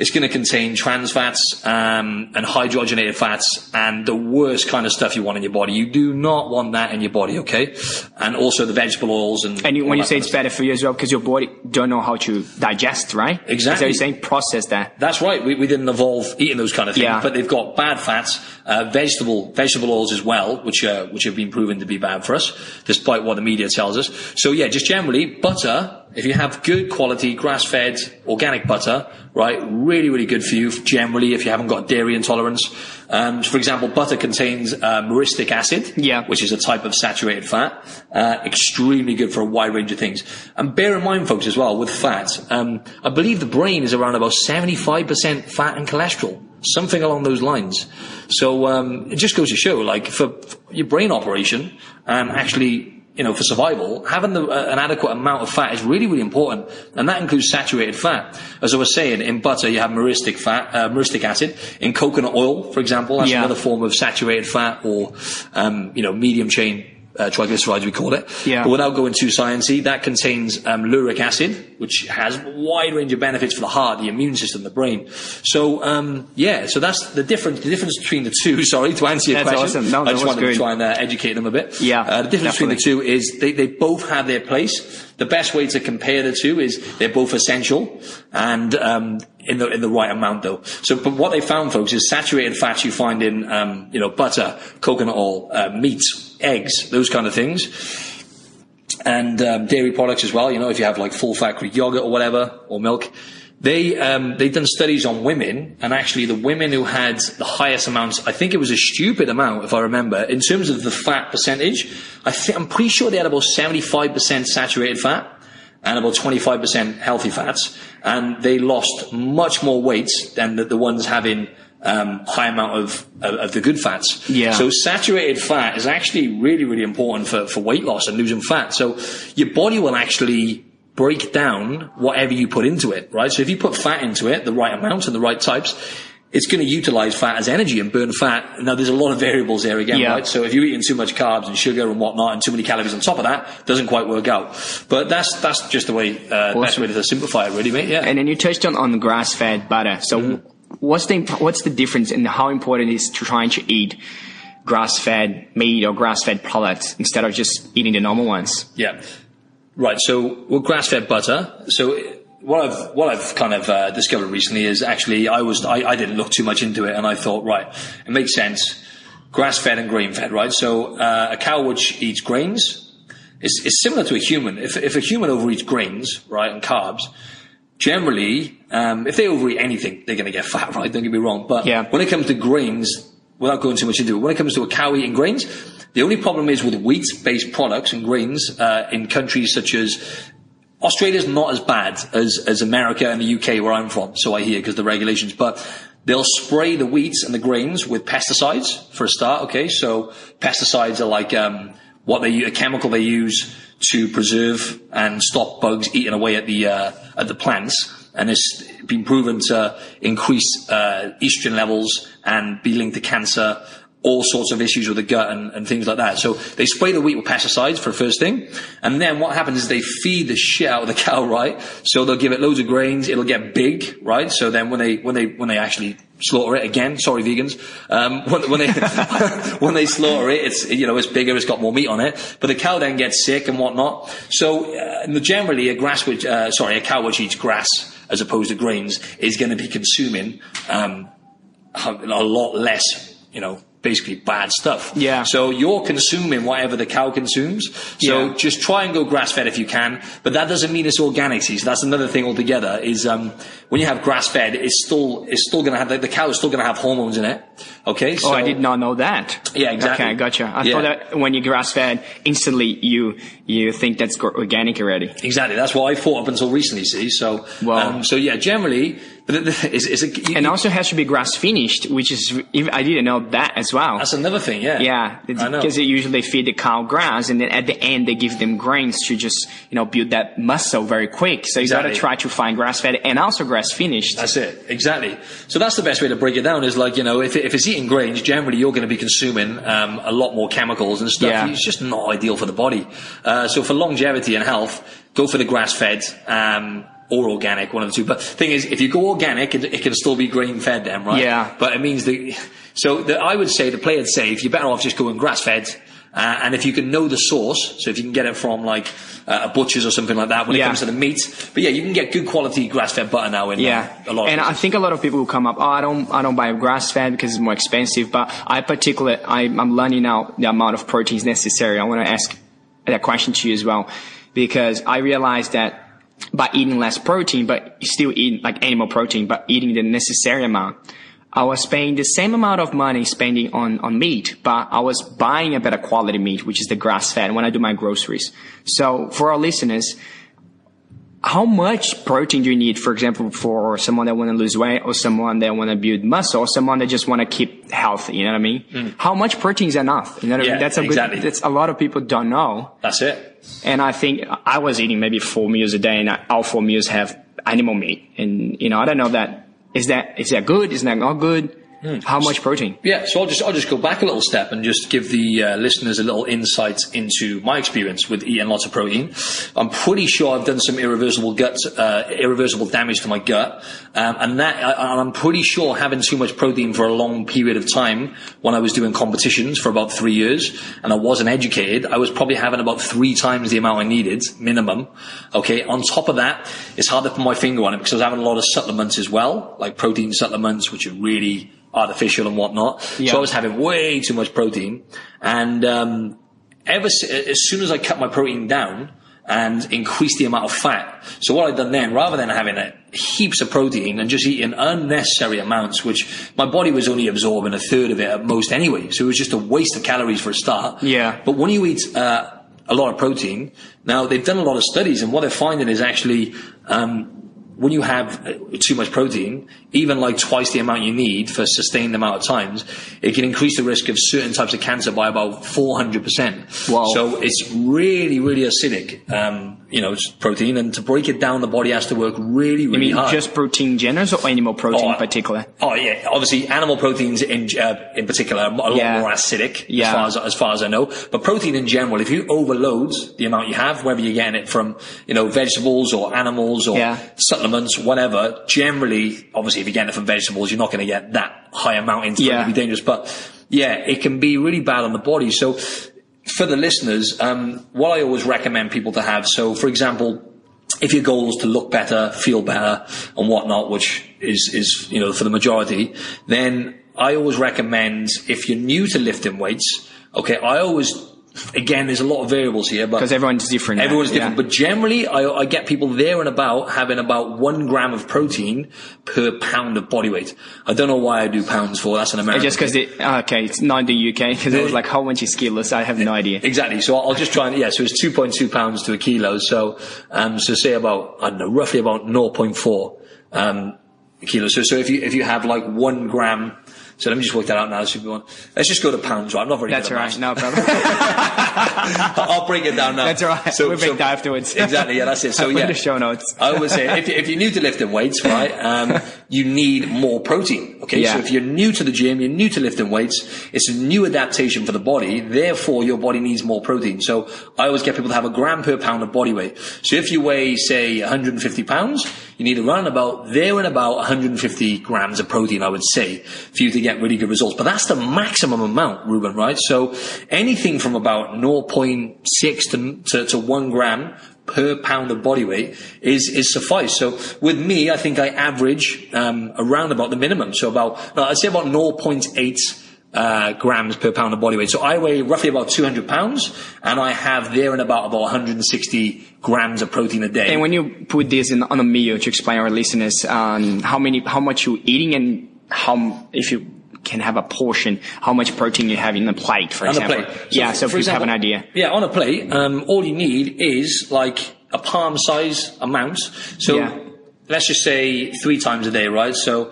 it's going to contain trans fats um, and hydrogenated fats and the worst kind of stuff you want in your body. You do not want that in your body, okay? And also the vegetable oils and. And you, when you say it's kind better for you as well, because your body don't know how to digest, right? Exactly. So you're saying process that. That's right. We, we didn't evolve eating those kind of things, Yeah. but they've got bad fats, uh, vegetable vegetable oils as well, which uh, which have been proven to be bad for us, despite what the media tells us. So yeah, just generally butter. If you have good quality grass-fed organic butter, right, really really good for you. Generally, if you haven't got dairy intolerance, um, for example, butter contains uh, myristic acid, Yeah. which is a type of saturated fat, uh, extremely good for a wide range of things. And bear in mind, folks, as well with fat, um, I believe the brain is around about seventy-five percent fat and cholesterol, something along those lines. So um, it just goes to show, like for, for your brain operation and actually. You know, for survival, having the, uh, an adequate amount of fat is really, really important, and that includes saturated fat. As I was saying, in butter you have myristic fat, uh, myristic acid. In coconut oil, for example, that's Yeah. another form of saturated fat, or um, you know, medium chain uh, triglycerides we call it. Yeah. But without going too sciencey, that contains um, lauric acid, which has a wide range of benefits for the heart, the immune system, the brain. So um, yeah, so that's the difference. The difference between the two. Sorry to answer your That's question. awesome. No, I just wanted good. to try and uh, educate them a bit. Yeah, Uh, the difference between the two is they, they both have their place. The best way to compare the two is they're both essential and um, in the in the right amount though. So, but what they found, folks, is saturated fats you find in um, you know butter, coconut oil, uh, meat, eggs, those kind of things and um, dairy products as well. You know, if you have like full fat Greek yogurt or whatever or milk, they um, they've done studies on women, and actually the women who had the highest amounts, I think it was a stupid amount if I remember, in terms of the fat percentage. I think I'm pretty sure they had about 75% saturated fat. And about 25% healthy fats, and they lost much more weight than the, the ones having um, high amount of, of, of the good fats. Yeah. So saturated fat is actually really, really important for, for weight loss and losing fat. So your body will actually break down whatever you put into it, right? So if you put fat into it, the right amount and the right types, it's going to utilize fat as energy and burn fat. Now there's a lot of variables there again, Yeah. right? So if you're eating too much carbs and sugar and whatnot and too many calories on top of that, doesn't quite work out. But that's, that's just the way, uh, best way to simplify it really, mate. Yeah. And then you touched on, on grass fed butter. So Mm-hmm. What's the what's the difference in how important it is to trying to eat grass fed meat or grass fed products instead of just eating the normal ones? Yeah. Right. So with grass-fed butter, so what I've what I've kind of uh, discovered recently is actually I was I, I didn't look too much into it, and I thought right, it makes sense. Grass-fed and grain-fed, right? So uh, a cow which eats grains is, is similar to a human. If if a human overeats grains, right, and carbs, generally, um, if they overeat anything, they're going to get fat, right? Don't get me wrong. But Yeah. when it comes to grains, without going too much into it, when it comes to a cow eating grains, the only problem is with wheat-based products and grains uh, in countries such as Australia's not as bad as, as America and the UK where I'm from, so I hear because the regulations, but they'll spray the wheats and the grains with pesticides for a start, okay? So pesticides are like, um, what they, a chemical they use to preserve and stop bugs eating away at the, uh, at the plants. And it's been proven to increase, uh, estrogen levels and be linked to cancer, all sorts of issues with the gut and, and things like that. So they spray the wheat with pesticides for first thing. And then what happens is they feed the shit out of the cow, right? So they'll give it loads of grains. It'll get big, right? So then when they, when they, when they actually slaughter it again, sorry vegans, um, when, when they, when they slaughter it, it's, you know, it's bigger, it's got more meat on it. But the cow then gets sick and whatnot. So uh, generally a grass which, uh, sorry, a cow which eats grass as opposed to grains is going to be consuming, um, a lot less, you know, basically bad stuff. Yeah. So you're consuming whatever the cow consumes. So Yeah. just try and go grass fed if you can, but that doesn't mean it's organic. See, so that's another thing altogether. Is um, when you have grass fed, it's still it's still going to have the, the cow is still going to have hormones in it. Okay. So oh, I did not know that. Yeah, exactly. Okay, gotcha. I Yeah. thought that when you grass fed, instantly you you think that's organic already. Exactly. That's what I thought up until recently. See. So Wow. um, so yeah, generally, it's, it's a, you, And also has to be grass finished, which is I didn't know that as well. that's another thing. Yeah. Yeah, because they usually feed the cow grass, and then at the end they give them grains to just you know build that muscle very quick. So you got to try to find grass fed and also grass finished. That's it, exactly. So that's the best way to break it down. Is like you know, if, if it's eating grains, generally you're going to be consuming um, a lot more chemicals and stuff. Yeah. It's just not ideal for the body. Uh, so for longevity and health, go for the grass fed. Um, or organic, one of the two. But the thing is, if you go organic, it, it can still be grain fed then, right? Yeah. But it means that, so the, I would say the would say, if you're better off just going grass fed, uh, and if you can know the source, so if you can get it from like uh, a butcher's or something like that when Yeah. it comes to the meat, but yeah, you can get good quality grass fed butter now in uh, Yeah, a lot of and I think a lot of people will come up. Oh, I don't, I don't buy grass fed because it's more expensive. But I particularly, I, I'm learning now the amount of proteins necessary. I want to ask that question to you as well, because I realized that by eating less protein, but still eating like animal protein, but eating the necessary amount, I was paying the same amount of money spending on, on meat, but I was buying a better quality meat, which is the grass fed when I do my groceries. So for our listeners, how much protein do you need, for example, for someone that want to lose weight or someone that want to build muscle or someone that just want to keep healthy? You know what I mean? Mm. How much protein is enough? You know what I mean? That's a exactly. good, that's a lot of people don't know. That's it. And I think I was eating maybe four meals a day and all four meals have animal meat. And, you know, I don't know that, is that, is that good? Is that not good? How much protein? Yeah, so I'll just I'll just go back a little step and just give the uh, listeners a little insight into my experience with eating lots of protein. I'm pretty sure I've done some irreversible gut, uh, irreversible damage to my gut, um, and that I, I'm pretty sure having too much protein for a long period of time when I was doing competitions for about three years and I wasn't educated, I was probably having about three times the amount I needed minimum. Okay, on top of that, it's hard to put my finger on it because I was having a lot of supplements as well, like protein supplements, which are really artificial and whatnot. Yeah. So I was having way too much protein, and um, ever as soon as I cut my protein down and increased the amount of fat, so what I'd done then, rather than having a, heaps of protein and just eating unnecessary amounts, which my body was only absorbing a third of it at most anyway, so it was just a waste of calories for a start. Yeah. But when you eat uh, a lot of protein, now they've done a lot of studies, and what they're finding is actually. Um, when you have uh, too much protein, even like twice the amount you need for a sustained amount of times, it can increase the risk of certain types of cancer by about 400%. Wow. So it's really, really acidic, um, you know, protein. And to break it down, the body has to work really, really I mean, hard. just protein generals or animal protein Oh, in particular? Oh yeah, obviously animal proteins in uh, in particular are a lot Yeah. more acidic Yeah. as far as as far as I know. But protein in general, if you overload the amount you have, whether you're getting it from you know vegetables or animals or Yeah. supplements, whatever, generally, obviously if you're getting it from vegetables, you're not going to get that high amount into it. Yeah. It'd be dangerous. But yeah, it can be really bad on the body. So for the listeners, um, what I always recommend people to have. So for example if your goal is to look better, feel better, and whatnot, which is is you know for the majority, then I always recommend if you're new to lifting weights. Okay, I always again there's a lot of variables here, but Because everyone's different. Everyone's yeah. different, but generally, I, I get people there and about having about one gram of protein per pound of body weight. I don't know why I do pounds for. That's an American. Just because it, okay, it's not the UK, because it was like, how much is kilos? I have no idea. Exactly. So I'll just try and yeah. So it's 2.2 pounds to a kilo. So um, so say about I don't know roughly about 0.4 um, kilos. So so if you if you have like one gram. So let me just work that out now. So if you want- Let's just go to pounds. Right? I'm not very That's good at right, no problem. I'll break it down now. That's all right. We'll make that afterwards. Exactly. Yeah, that's it. So yeah, the show notes. I would say if, if you're new to lifting weights, right, um, you need more protein. Okay, Yeah. so if you're new to the gym, you're new to lifting weights, it's a new adaptation for the body. Therefore, your body needs more protein. So I always get people to have a gram per pound of body weight. So if you weigh, say, 150 pounds, you need around about there and about 150 grams of protein, I would say, for you to get really good results. But that's the maximum amount, Ruben, right? So anything from about 0.6 to, to, to one gram per pound of body weight is is suffice. So with me, I think I average um, around about the minimum. So about no, I'd say about 0.8 uh, grams per pound of body weight. So I weigh roughly about 200 pounds, and I have there and about about 160 grams of protein a day. And when you put this in, on a meal to explain our listeners um, how many, how much you're eating and how, if you can have a portion, how much protein you have in the plate, for on example. plate. yeah, so if for you have an idea. Yeah, on a plate, um, all you need is like a palm size amount. So Yeah. let's just say three times a day, right? So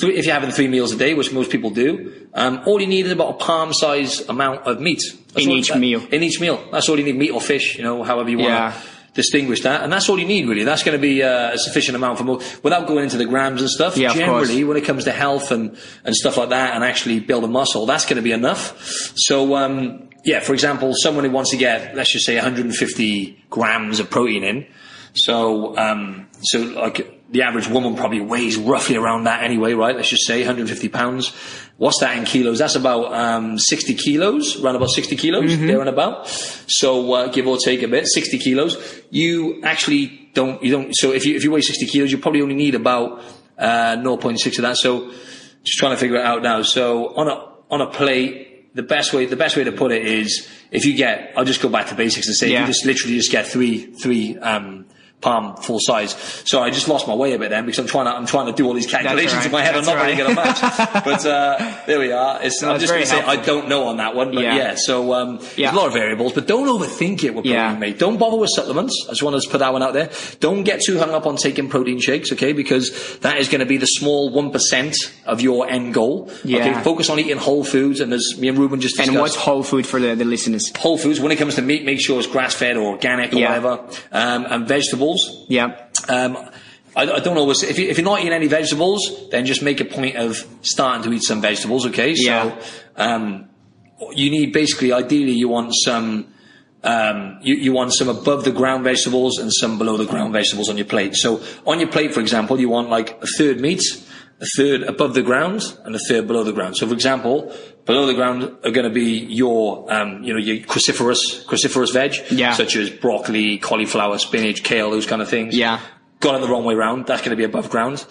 three, if you're having three meals a day, which most people do, um, all you need is about a palm size amount of meat. That's In each that- meal. In each meal. That's all you need, meat or fish, you know, however you want Yeah. to distinguish that. And that's all you need, really. That's going to be uh, a sufficient amount for more, without going into the grams and stuff. Yeah, Generally, when it comes to health and, and stuff like that and actually build a muscle, that's going to be enough. So, um, yeah, for example, someone who wants to get, let's just say 150 grams of protein in. So, um, so like the average woman probably weighs roughly around that anyway, right? Let's just say 150 pounds. What's that in kilos? That's about um, 60 kilos, around about 60 kilos, Mm-hmm. there and about. So uh, give or take a bit, 60 kilos. You actually don't, you don't. So if you if you weigh 60 kilos, you probably only need about uh, 0.6 of that. So just trying to figure it out now. So on a on a plate, the best way the best way to put it is if you get. I'll just go back to basics and say Yeah. you just literally just get three three. Um, palm full size. So I just lost my way a bit then because I'm trying to I'm trying to do all these calculations right. in my head. That's I'm not really right. going to match. but uh, there we are. It's, No, I'm just going to say I don't know on that one. But Yeah. yeah, so um, Yeah. there's a lot of variables. But don't overthink it with protein, Yeah. mate. Don't bother with supplements. I just want to put that one out there. Don't get too hung up on taking protein shakes, okay? Because that is going to be the small one percent of your end goal. Yeah. Okay, focus on eating whole foods, and as me and Ruben just discussed. And what's whole food for the, the listeners? Whole foods, when it comes to meat, make sure it's grass fed or organic or whatever. Um, and vegetables, Yeah. um, I, I don't always. If, you, if you're not eating any vegetables, then just make a point of starting to eat some vegetables. Okay, Yeah. so um, you need basically, ideally, you want some. Um, you, you want some above the ground vegetables and some below the ground vegetables on your plate. So on your plate, for example, you want like a third meat, a third above the ground, and a third below the ground. So, for example, below the ground are going to be your, um, you know, your cruciferous cruciferous veg, Yeah. such as broccoli, cauliflower, spinach, kale, those kind of things Yeah. got it the wrong way round, that's going to be above ground.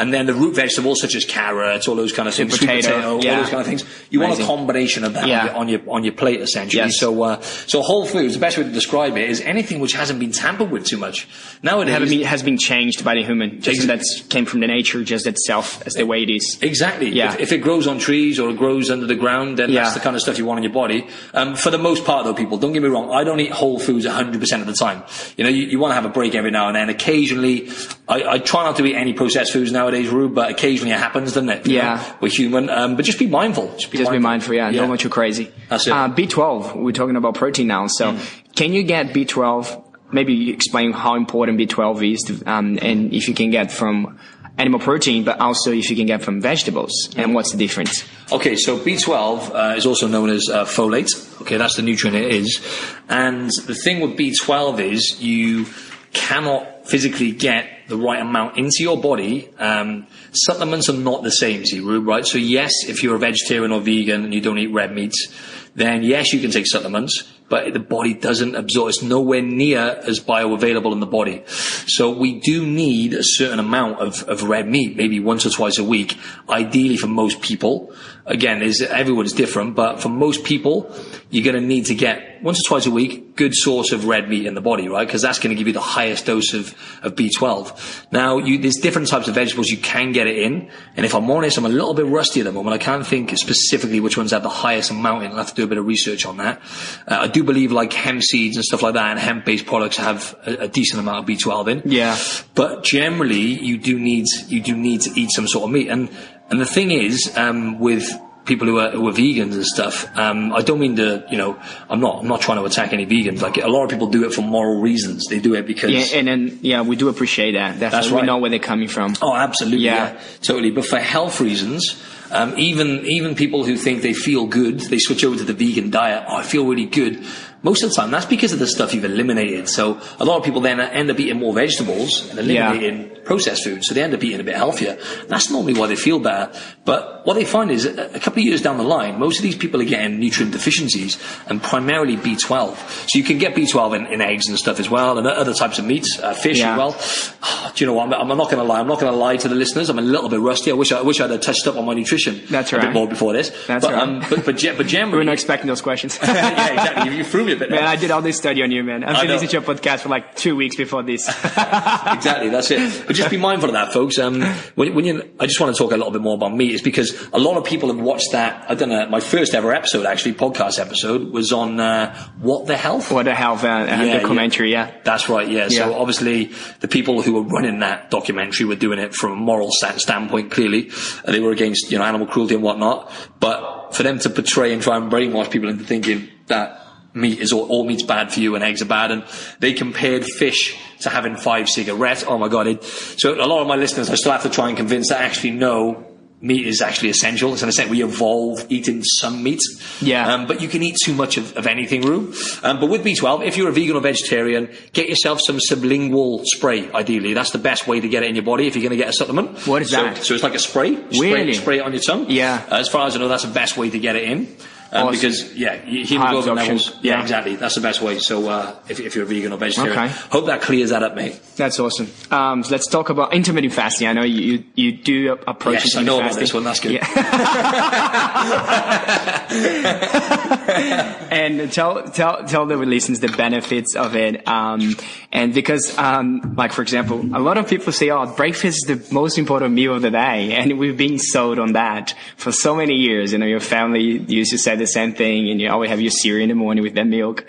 And then the root vegetables such as carrots, all those kind of things, Sweet potato, all those kind of things. You Amazing. want a combination of that Yeah. on, your, on your plate essentially. Yes. So uh, so whole foods, the best way to describe it is anything which hasn't been tampered with too much. Nowadays, Haven't been, has been changed by the human. Just that came from the nature, just itself, as the way it is. Exactly. Yeah. If, if it grows on trees or it grows under the ground, then Yeah. that's the kind of stuff you want in your body. Um, for the most part, though, people, don't get me wrong. I don't eat whole foods 100% of the time. You know, you, you want to have a break every now and then. Occasionally, I, I try not to eat any processed foods nowadays, Rube, but occasionally it happens, doesn't it? You Yeah. know, we're human. Um, but just be mindful. Just be Just be mindful, yeah, don't go too crazy. That's it. Uh, B12, we're talking about protein now. So, can you get B12? Maybe explain how important B12 is, to, um, and if you can get from animal protein, but also if you can get from vegetables, and what's the difference? Okay, so B12 uh, is also known as uh, folate. Okay, that's the nutrient it is. And the thing with B12 is you cannot physically get the right amount into your body. Um, supplements are not the same, Rube, right? So yes, if you're a vegetarian or vegan and you don't eat red meats, then yes, you can take supplements, but the body doesn't absorb. It's nowhere near as bioavailable in the body. So we do need a certain amount of, of red meat, maybe once or twice a week, ideally for most people. Again, is everyone's different, but for most people, you're going to need to get once or twice a week good source of red meat in the body, right? Because that's going to give you the highest dose of, of B12. Now, you, there's different types of vegetables you can get it in, and if I'm honest, I'm a little bit rusty at the moment. I can't think specifically which ones have the highest amount in. I'll have to do a bit of research on that. Uh, I do believe like hemp seeds and stuff like that, and hemp-based products have a, a decent amount of B12 in. Yeah. But generally, you do need you do need to eat some sort of meat, and and the thing is, um, with people who are, who are vegans and stuff, um, I don't mean to, you know, I'm not I'm not trying to attack any vegans. Like a lot of people do it for moral reasons. They do it because Yeah, and then yeah, we do appreciate that. Definitely, That's we know where they're coming from. Oh, absolutely. Yeah. Yeah. totally. But for health reasons, um, even even people who think they feel good, they switch over to the vegan diet. Oh, I feel really good. Most of the time, that's because of the stuff you've eliminated. So a lot of people then end up eating more vegetables and eliminating processed food. So they end up eating a bit healthier. That's normally why they feel better. But what they find is a couple of years down the line, most of these people are getting nutrient deficiencies and primarily B12. So you can get B12 in, in eggs and stuff as well and other types of meats, uh, fish Yeah. as well. Do you know what? I'm, I'm not going to lie. I'm not going to lie to the listeners. I'm a little bit rusty. I wish I, I wish I'd have touched up on my nutrition That's right. a bit more before this. That's but, right. um, but but, but We generally, were not expecting those questions. yeah, exactly. You, you threw me a bit. Man. I did all this study on you, man. I've been listening to your podcast for like two weeks before this. exactly, that's it. But just be mindful of that, folks. Um, when, when you, I just want to talk a little bit more about me. is because a lot of people have watched that. I don't know. My first ever episode, actually, podcast episode, was on uh, what the health. what the health uh, uh, Yeah, documentary, yeah. That's right, yeah. So obviously, the people who were running that documentary were doing it from a moral sta- standpoint. Clearly, Uh, they were against you know animal cruelty and whatnot. But for them to portray and try and brainwash people into thinking that meat is all, all meat's bad for you and eggs are bad, and they compared fish to having five cigarettes. Oh my god! It, so a lot of my listeners, I still have to try and convince that actually no. meat is actually essential. So in a sense, we evolve eating some meat. Yeah. Um, but you can eat too much of, of anything, Rue. Um, but with B12, if you're a vegan or vegetarian, get yourself some sublingual spray, ideally. That's the best way to get it in your body if you're going to get a supplement. What is so, that? So it's like a spray. Really? Spray, spray it on your tongue. Yeah. Uh, as far as I know, that's the best way to get it in. Um, Awesome. Because yeah, hemoglobin levels. Yeah, Yeah. exactly. That's the best way. So uh, if, if you're a vegan or vegetarian, Okay. hope that clears that up, mate. That's awesome. Um, so let's talk about intermittent fasting. I know you you, do approach Yes, I know about fasting. this one. That's good. and tell tell tell the listeners the benefits of it. Um, and because, um, like for example, a lot of people say, "Oh, breakfast is the most important meal of the day," and we've been sold on that for so many years. You know, your family used to say the same thing, and you always have your cereal in the morning with that milk.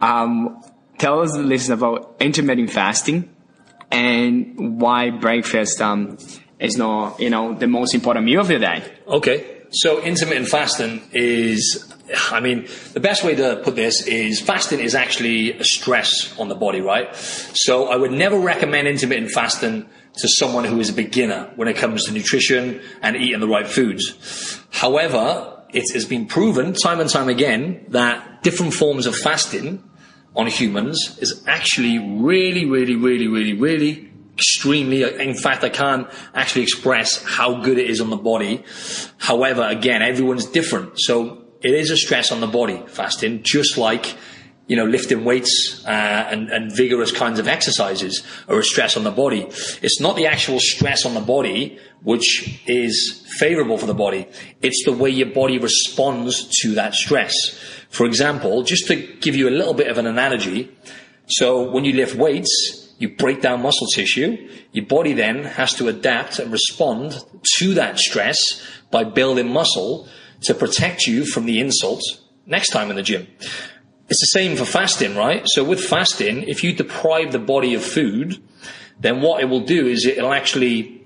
Um, tell us the listeners about intermittent fasting and why breakfast um, is not, you know, the most important meal of the day. Okay. So intermittent fasting is, I mean, the best way to put this is fasting is actually a stress on the body, right? So I would never recommend intermittent fasting to someone who is a beginner when it comes to nutrition and eating the right foods. However, it has been proven time and time again that different forms of fasting on humans is actually really, really, really, really, really extremely, in fact, I can't actually express how good it is on the body. However, again, everyone's different. So it is a stress on the body, fasting, just like, you know, lifting weights uh, and, and vigorous kinds of exercises are a stress on the body. It's not the actual stress on the body which is favorable for the body. It's the way your body responds to that stress. For example, just to give you a little bit of an analogy, so when you lift weights, you break down muscle tissue. Your body then has to adapt and respond to that stress by building muscle to protect you from the insult next time in the gym. It's the same for fasting, right? So with fasting, if you deprive the body of food, then what it will do is it'll actually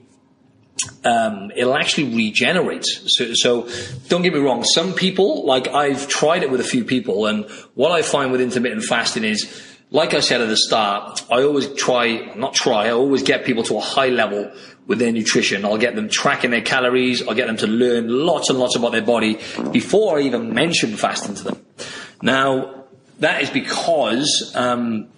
um, it'll actually regenerate. So, so don't get me wrong. Some people, like I've tried it with a few people, and what I find with intermittent fasting is, like I said at the start, I always try, not try, I always get people to a high level with their nutrition. I'll get them tracking their calories. I'll get them to learn lots and lots about their body before I even mention fasting to them. Now, that is because, um,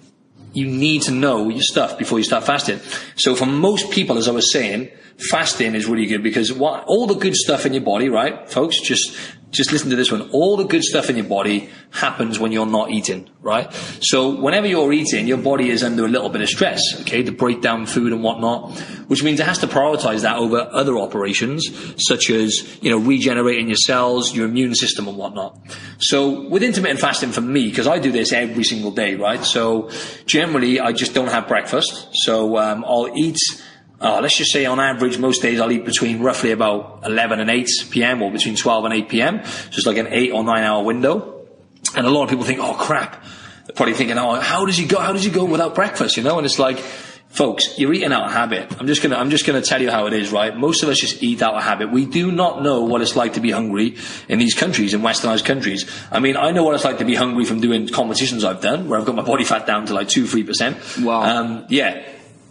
you need to know your stuff before you start fasting. So for most people, as I was saying, fasting is really good because what, all the good stuff in your body, right, folks, just, just listen to this one. All the good stuff in your body happens when you're not eating, right? So whenever you're eating, your body is under a little bit of stress, okay, to break down food and whatnot, which means it has to prioritize that over other operations, such as, you know, regenerating your cells, your immune system and whatnot. So with intermittent fasting for me, because I do this every single day, right? So generally I just don't have breakfast. So, um, I'll eat, uh, let's just say on average, most days I'll eat between roughly about 11 and 8 p.m. or between 12 and 8 p.m. So it's like an eight or nine hour window. And a lot of people think, oh crap. They're probably thinking, oh, how does he go? How does he go without breakfast? You know? And it's like, folks, you're eating out of habit. I'm just gonna, I'm just gonna tell you how it is, right? Most of us just eat out of habit. We do not know what it's like to be hungry in these countries, in westernized countries. I mean, I know what it's like to be hungry from doing competitions I've done, where I've got my body fat down to like two, three percent. Wow. Um, yeah.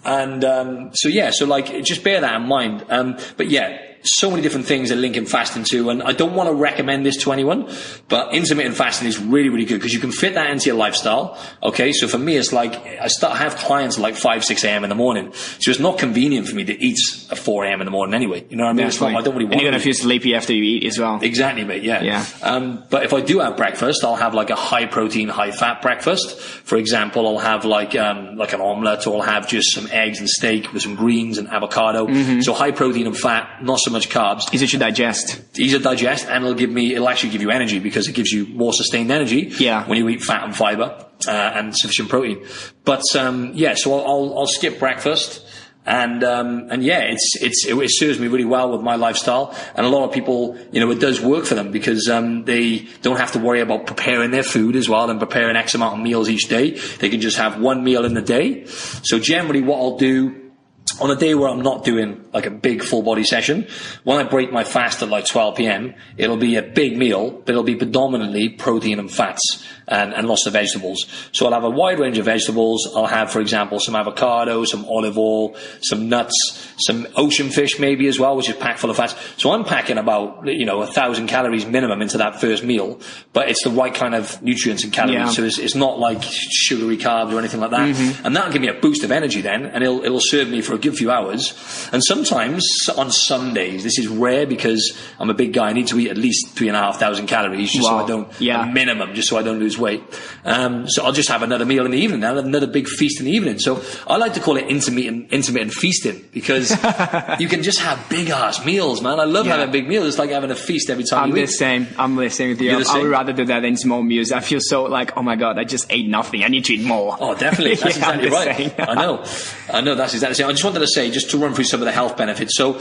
And, um, so yeah, so like, just bear that in mind. Um, but yeah, so many different things that link in fasting to, and I don't want to recommend this to anyone, but intermittent fasting is really, really good because you can fit that into your lifestyle. Okay, so for me, it's like I start I have clients at like five, six a.m. in the morning, so it's not convenient for me to eat at four a.m. in the morning anyway. You know what I mean? It's not, I don't really want. And you're gonna to. feel sleepy after you eat as well. Exactly, mate. Yeah. Yeah. Um, but if I do have breakfast, I'll have like a high protein, high fat breakfast. For example, I'll have like um, like an omelette, or I'll have just some eggs and steak with some greens and avocado. Mm-hmm. So high protein and fat, not so much carbs. Easy to digest. Easier to digest, and it'll give me it'll actually give you energy because it gives you more sustained energy. Yeah. When you eat fat and fiber uh, and sufficient protein. But um, yeah, so I'll, I'll, I'll skip breakfast. And um, and yeah, it's it's it, serves me really well with my lifestyle, and a lot of people, you know, it does work for them because um, they don't have to worry about preparing their food as well and preparing X amount of meals each day. They can just have one meal in the day. So generally, what I'll do on a day where I'm not doing like a big full body session, when I break my fast at like 12 p.m., it'll be a big meal, but it'll be predominantly protein and fats and, and lots of vegetables. So I'll have a wide range of vegetables. I'll have, for example, some avocado, some olive oil, some nuts, some ocean fish maybe as well, which is packed full of fats. So I'm packing about, you know, a thousand calories minimum into that first meal, but it's the right kind of nutrients and calories. Yeah. So it's, it's not like sugary carbs or anything like that. Mm-hmm. And that'll give me a boost of energy then, and it'll, it'll serve me for a good few hours. And sometimes on some days, this is rare because I'm a big guy, I need to eat at least three and a half thousand calories just so I don't, Yeah. minimum, just so I don't lose weight. Um, so I'll just have another meal in the evening, I'll have another big feast in the evening. So I like to call it intermittent, intermittent feasting because you can just have big ass meals, man. I love Yeah. having big meals. It's like having a feast every time I'm the eat. same. I'm the same with you. I would rather do that than small meals. I feel so like, oh my god, I just ate nothing. I need to eat more. Oh, definitely. That's Yeah, exactly right. I know. I know. That's exactly the same. I just wanted to say, just to run through some of the health benefits. So,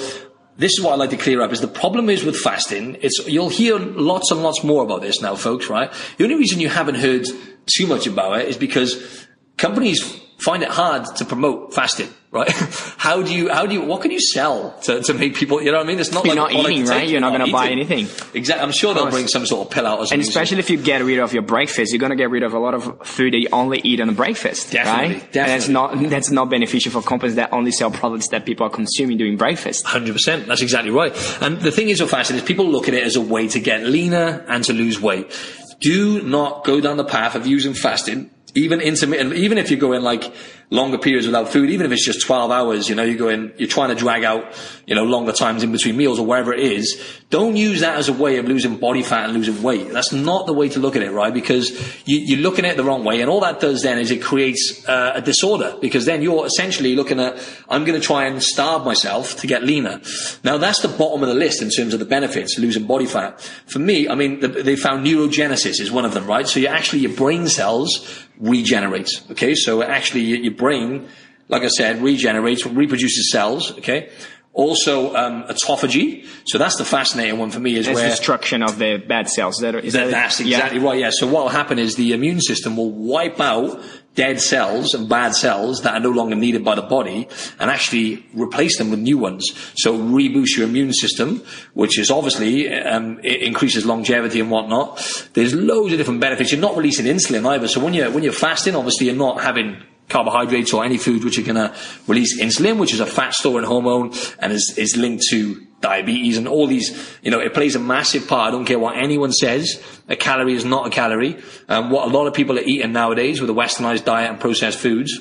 this is what I like to clear up: is the problem is with fasting. It's you'll hear lots and lots more about this now, folks. Right? The only reason you haven't heard too much about it is because companies find it hard to promote fasting. Right? How do you? How do you? What can you sell to, to make people? You know what I mean? It's not You're like not eating, right? You're not gonna buy anything. Exactly. I'm sure they'll bring some sort of pill out or something. And especially if you get rid of your breakfast, you're gonna get rid of a lot of food that you only eat on breakfast, Definitely, right? And that's not that's not beneficial for companies that only sell products that people are consuming during breakfast. Hundred percent. That's exactly right. And the thing is with fasting is people look at it as a way to get leaner and to lose weight. Do not go down the path of using fasting, even intermittent, even if you go in like longer periods without food, even if it's just 12 hours, you know, you're going, you're trying to drag out, you know, longer times in between meals or wherever it is. Don't use that as a way of losing body fat and losing weight. That's not the way to look at it, right? Because you, you're looking at it the wrong way. And all that does then is it creates uh, a disorder because then you're essentially looking at, I'm going to try and starve myself to get leaner. Now that's the bottom of the list in terms of the benefits, losing body fat. For me, I mean, the, they found neurogenesis is one of them, right? So you actually, your brain cells regenerate. Okay. So actually your, your brain, like I said, regenerates, reproduces cells. Okay. Also, um, autophagy. So that's the fascinating one for me is That's where destruction of the bad cells. That, is that, that that's yeah. exactly right. Yeah. So what will happen is the immune system will wipe out dead cells and bad cells that are no longer needed by the body and actually replace them with new ones. So reboost your immune system, which is obviously, um, it increases longevity and whatnot. There's loads of different benefits. You're not releasing insulin either. So when you're, when you're fasting, obviously you're not having carbohydrates or any food which are going to release insulin, which is a fat storing hormone and is, is linked to diabetes and all these, you know, it plays a massive part. I don't care what anyone says. A calorie is not a calorie. Um, what a lot of people are eating nowadays with a westernized diet and processed foods,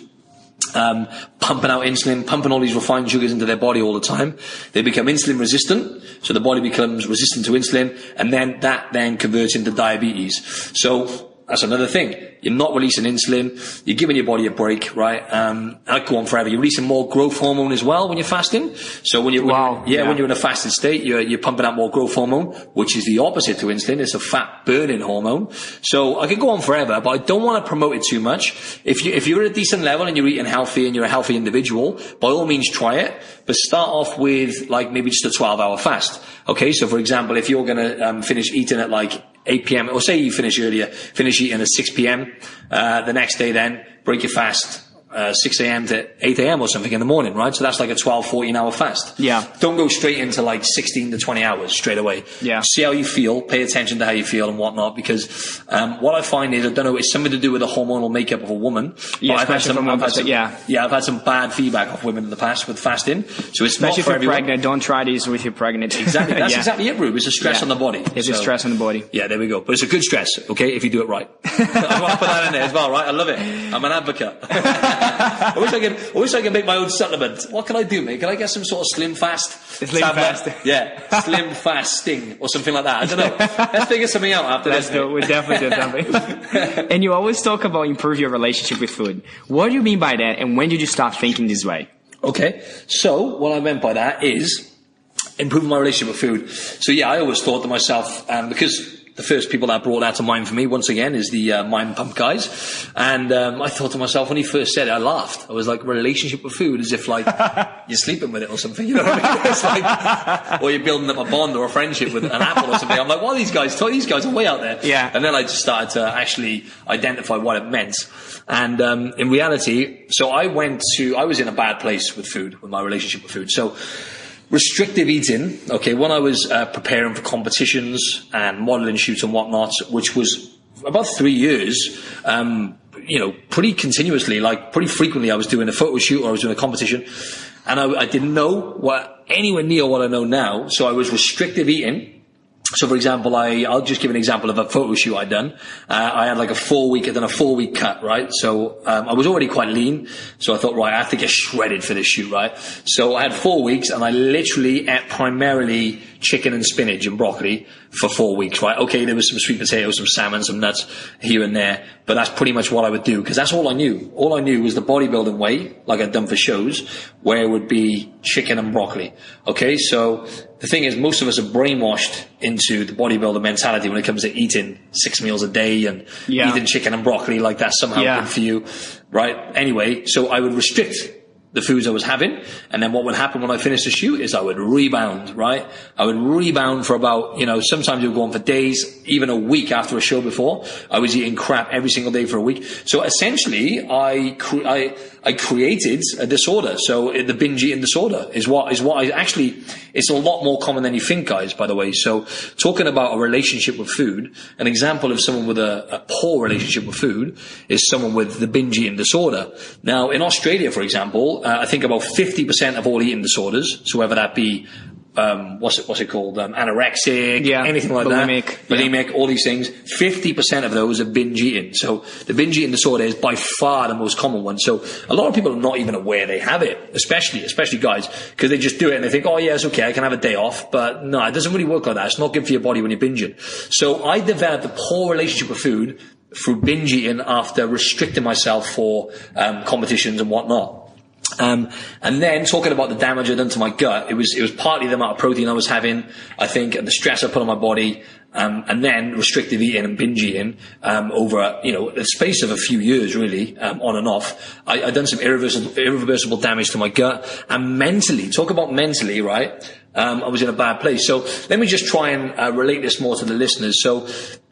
um, pumping out insulin, pumping all these refined sugars into their body all the time. They become insulin resistant, so the body becomes resistant to insulin, and then that then converts into diabetes. So that's another thing. You're not releasing insulin. You're giving your body a break, right? Um, that go on forever. You're releasing more growth hormone as well when you're fasting. So when you're, when you're- yeah, yeah. when you're in a fasted state, you're, you're pumping out more growth hormone, which is the opposite to insulin. It's a fat burning hormone. So I could go on forever, but I don't want to promote it too much. If you, if you're at a decent level and you're eating healthy and you're a healthy individual, by all means try it, but start off with like maybe just a 12 hour fast. Okay. So for example, if you're going to um, finish eating at like 8 p.m. or say you finish earlier, finish eating at 6 p.m. Uh, the next day then break your fast. Uh, 6 a.m. to 8 a.m. or something in the morning, right? So that's like a 12, 14 hour fast. Yeah. Don't go straight into like 16 to 20 hours straight away. Yeah. See how you feel, pay attention to how you feel and whatnot, because, um, what I find is, I don't know, it's something to do with the hormonal makeup of a woman. Yeah, I've had some, I've had some, yeah. yeah, I've had some bad feedback of women in the past with fasting. So it's Especially if you're everyone. pregnant, don't try this with your pregnant. Exactly. That's Yeah. exactly it, Rube. It's a stress Yeah. on the body. It's a stress on the body. Yeah, there we go. But it's a good stress, okay, if you do it right. I want to put that in there as well, right? I love it. I'm an advocate. I wish I could. I wish I could make my own supplement. What can I do, mate? Can I get some sort of slim fast? Slim tablet? fast. Yeah, slim fasting or something like that. I don't know. Let's figure something out after Let's this. do. We definitely do something. and you always talk about improve your relationship with food. What do you mean by that? And when did you start thinking this way? Okay, so what I meant by that is improving my relationship with food. So yeah, I always thought to myself, um, because the first people that brought that to mind for me, once again, is the uh, Mind Pump guys. And um, I thought to myself, when he first said it, I laughed. I was like, relationship with food, as if like, you're sleeping with it or something. You know what I mean? It's like, or you're building up a bond or a friendship with an apple or something. I'm like, what are these guys? These guys are way out there. Yeah. And then I just started to actually identify what it meant. And um, in reality, so I went to, I was in a bad place with food, with my relationship with food. So restrictive eating, okay, when I was uh, preparing for competitions and modeling shoots and whatnot, which was about three years, um, you know, pretty continuously, like pretty frequently, I was doing a photo shoot or I was doing a competition, and I, I didn't know what anywhere near what I know now. So I was restrictive eating. So, for example, I, I'll just give an example of a photo shoot I'd done. Uh, I had like a four week, then a four week cut, right? So, um, I was already quite lean. So I thought, right, I have to get shredded for this shoot, right? So I had four weeks and I literally ate primarily chicken and spinach and broccoli for four weeks, right? Okay, there was some sweet potatoes, some salmon, some nuts here and there, but that's pretty much what I would do because that's all I knew. All I knew was the bodybuilding way, like I'd done for shows, where it would be chicken and broccoli. Okay, so the thing is, most of us are brainwashed into the bodybuilder mentality when it comes to eating six meals a day and Yeah. eating chicken and broccoli like that's somehow Yeah. good for you, right? Anyway, so I would restrict the foods I was having, and then what would happen when I finished the shoot is I would rebound, right? I would rebound for about, you know, sometimes you would go on for days, even a week after a show before. I was eating crap every single day for a week. So essentially, I, cre- I, I created a disorder. So the binge eating disorder is what, is what I actually, it's a lot more common than you think, guys, by the way. So talking about a relationship with food, an example of someone with a, a poor relationship with food is someone with the binge eating disorder. Now, in Australia, for example, uh, I think about 50% of all eating disorders, so whether that be um, what's it what's it called um, anorexic, Yeah, anything like bulimic, that, yeah. bulimic, all these things. 50% of those are binge eating. So the binge eating disorder is by far the most common one. So a lot of people are not even aware they have it, especially especially guys, because they just do it and they think, oh yeah, it's okay, I can have a day off, but no, it doesn't really work like that. It's not good for your body when you're binging. So I developed a poor relationship with food through binge eating after restricting myself for um, competitions and whatnot. Um, and then talking about the damage I'd done to my gut, it was it was partly the amount of protein I was having, I think, and the stress I put on my body, um, and then restrictive eating and binge eating um, over you know the space of a few years, really, um, on and off. I, I'd done some irreversible, irreversible damage to my gut, and mentally. Talk about mentally, right? Um, I was in a bad place. So let me just try and uh, relate this more to the listeners. So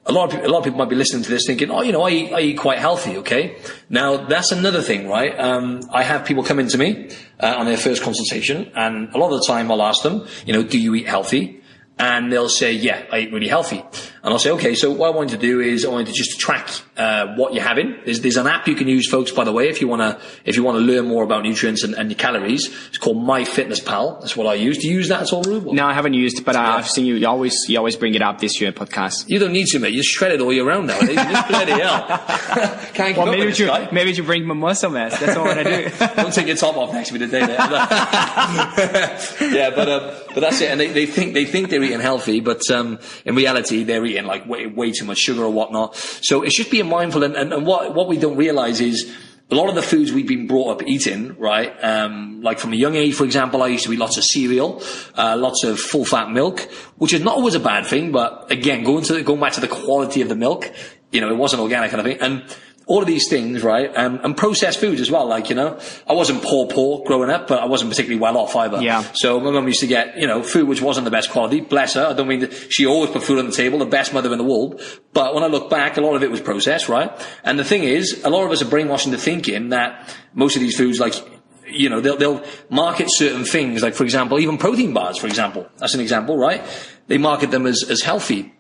a lot of people, a lot of people might be listening to this thinking, oh, you know, I eat, I eat quite healthy. Okay. Now that's another thing, right? Um, I have people come into me uh, on their first consultation, and a lot of the time I'll ask them, you know, do you eat healthy? And they'll say, yeah, I eat really healthy. And I'll say, okay, so what I want you to do is I want you to just track uh, what you're having. There's, there's an app you can use, folks, by the way, if you want to if you want to learn more about nutrients and, and your calories. It's called MyFitnessPal. That's what I use. Do you use that at all, Rube? No, I haven't used, but uh, I've seen you. You always you always bring it up this year podcast. You don't need to, mate. You're shredded all year round nowadays. Just bloody hell. Can't Well, maybe you maybe you bring my muscle mass. That's all I do. Don't take your top off next to me today. There. yeah, but um, but that's it. And they, they think they think they're eating healthy, but um, in reality they're eating like way, way too much sugar or whatnot. So it's just being mindful. And, and, and what what we don't realize is. A lot of the foods we've been brought up eating, right? Um, like from a young age, for example, I used to eat lots of cereal, uh, lots of full fat milk, which is not always a bad thing, but again, going to going back to the quality of the milk, you know, it wasn't organic kind of thing. And all of these things, right? Um, and processed foods as well. Like, you know, I wasn't poor, poor growing up, but I wasn't particularly well off either. Yeah. So my mum used to get, you know, food which wasn't the best quality. Bless her. I don't mean that she always put food on the table, the best mother in the world. But when I look back, a lot of it was processed, right? And the thing is, a lot of us are brainwashed into thinking that most of these foods, like, you know, they'll, they'll market certain things, like for example, even protein bars, for example. That's an example, right? They market them as, as healthy.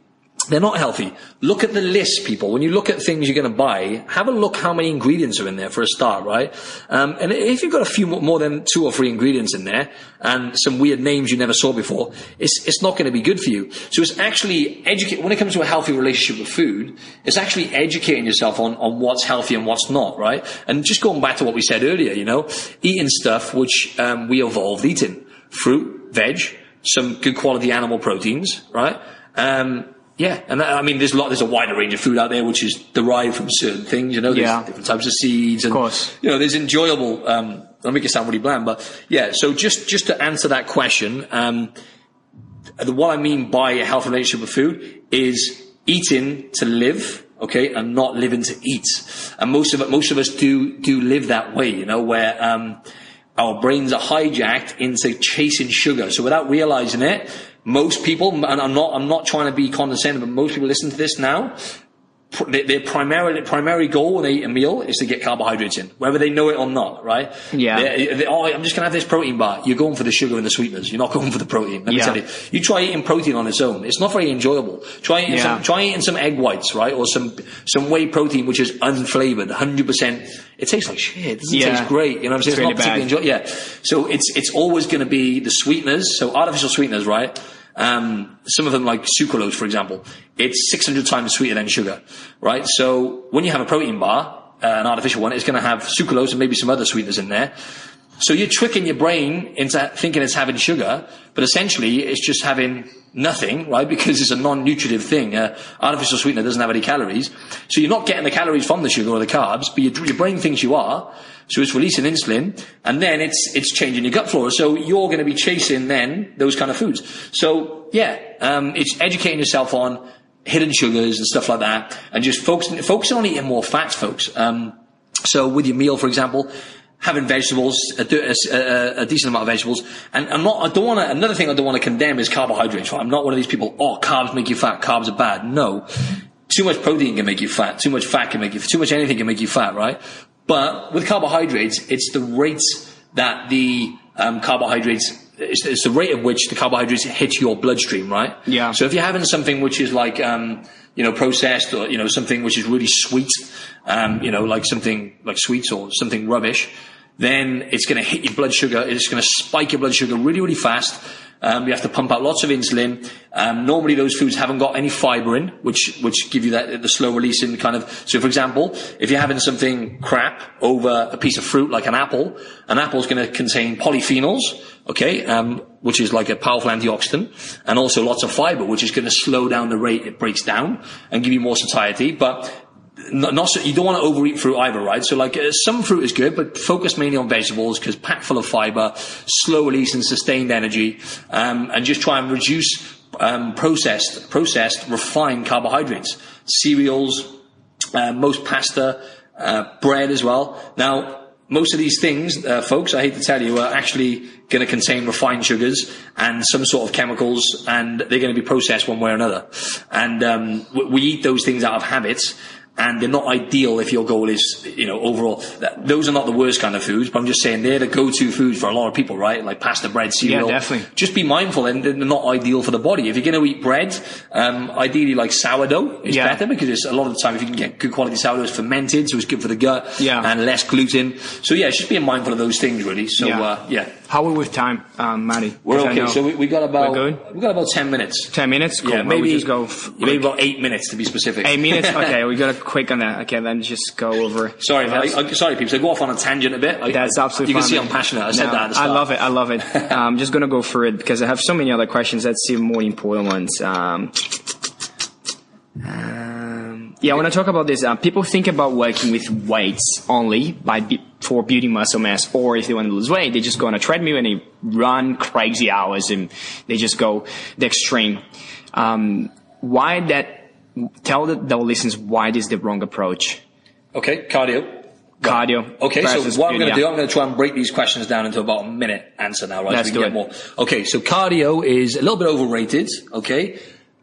They're not healthy. Look at the list, people. When you look at things you're going to buy, have a look how many ingredients are in there for a start, right? Um, and if you've got a few more, more than two or three ingredients in there and some weird names you never saw before, it's, it's not going to be good for you. So it's actually educate, when it comes to a healthy relationship with food, it's actually educating yourself on, on what's healthy and what's not, right? And just going back to what we said earlier, you know, eating stuff which, um, we evolved eating. Fruit, veg, some good quality animal proteins, right? Um, yeah, and that, I mean, there's a lot. There's a wider range of food out there which is derived from certain things. You know, there's Yeah. different types of seeds, and Of course. you know, there's enjoyable. Um, I'll make it sound really bland, but yeah. So just just to answer that question, um, the, what I mean by a healthy relationship with food is eating to live, okay, and not living to eat. And most of it, most of us do do live that way, you know, where um, our brains are hijacked into chasing sugar. So without realizing it, most people, and I'm not, I'm not trying to be condescending, but most people listen to this now, their primary primary goal when they eat a meal is to get carbohydrates in, whether they know it or not, right? Yeah. They're, they're, oh, I'm just gonna have this protein bar. You're going for the sugar and the sweeteners. You're not going for the protein. Let me tell you. You try eating protein on its own. It's not very enjoyable. Try eating Yeah. some, try eating some egg whites, right? Or some, some whey protein which is unflavored, 100%. It tastes like shit. It doesn't Yeah. taste great. You know what I'm saying? It's It's, really not particularly enjoy- yeah. So it's, it's always gonna be the sweeteners. So artificial sweeteners, right? Um, some of them like sucralose, for example, it's 600 times sweeter than sugar, right? So when you have a protein bar, uh, an artificial one, it's going to have sucralose and maybe some other sweeteners in there. So you're tricking your brain into thinking it's having sugar, but essentially it's just having nothing, right? Because it's a non-nutritive thing. Uh, artificial sweetener doesn't have any calories. So you're not getting the calories from the sugar or the carbs, but your, your brain thinks you are. So it's releasing insulin and then it's, it's changing your gut flora. So you're going to be chasing then those kind of foods. So yeah, um, it's educating yourself on hidden sugars and stuff like that and just focusing, focusing on eating more fats, folks. Um, so with your meal, for example, having vegetables, a, a- a- decent amount of vegetables, and I'm not. I don't want to. Another thing I don't want to condemn is carbohydrates. Right? I'm not one of these people. Oh, carbs make you fat. Carbs are bad. No, too much protein can make you fat. Too much fat can make you. Too much anything can make you fat. Right? But with carbohydrates, it's the rates that the um, carbohydrates. It's, it's the rate at which the carbohydrates hit your bloodstream, right? Yeah. So if you're having something which is like, um, you know, processed or, you know, something which is really sweet, um, you know, like something like sweets or something rubbish, then it's going to hit your blood sugar. It's going to spike your blood sugar really, really fast. Um, you have to pump out lots of insulin. Um, normally those foods haven't got any fiber in, which, which give you that, the slow releasing kind of, so for example, if you're having something crap over a piece of fruit like an apple, an apple is going to contain polyphenols, okay, um, which is like a powerful antioxidant, and also lots of fiber, which is going to slow down the rate it breaks down and give you more satiety. But not, not so, you don't want to overeat fruit either, right? So like uh, some fruit is good, but focus mainly on vegetables because packed full of fiber, slow release and sustained energy, um, and just try and reduce um, processed, processed, refined carbohydrates, cereals, uh, most pasta, uh, bread as well. Now, most of these things, uh, folks, I hate to tell you, are actually going to contain refined sugars and some sort of chemicals, and they're going to be processed one way or another. And um, we, we eat those things out of habits. And they're not ideal if your goal is, you know, overall. That, those are not the worst kind of foods, but I'm just saying they're the go-to foods for a lot of people, right? Like pasta, bread, cereal. Yeah, definitely. Just be mindful, and they're not ideal for the body. If you're going to eat bread, um, ideally like sourdough is Yeah. better because it's a lot of the time if you can get good quality sourdough, it's fermented, so it's good for the gut Yeah. and less gluten. So yeah, just being mindful of those things really. So Yeah. uh, yeah, How are we with time, um, Matty? we're okay. So we, we got about We're good? we got about ten minutes. ten minutes. Cool. Yeah, Well, we maybe just go. f- maybe about eight minutes to be specific. Eight minutes. Okay, we got to quick on that. Okay, then just go over. Sorry, I, sorry, people. I go off on a tangent a bit. I, That's absolutely You can see man. I'm passionate. I said No, that I love it. I love it. I'm just gonna go through it because I have so many other questions. Let's see more important ones. Um, um, yeah, when I want to talk about this. Uh, people think about working with weights only by for building muscle mass, or if they want to lose weight, they just go on a treadmill and they run crazy hours and they just go the extreme. Um, why that? Tell the, the listeners why this is the wrong approach. Okay, cardio. Cardio. Okay, so what I'm going to building- do, I'm going to try and break these questions down into about a minute answer now, right? Let's so we can it. get more. Okay, so cardio is a little bit overrated. Okay,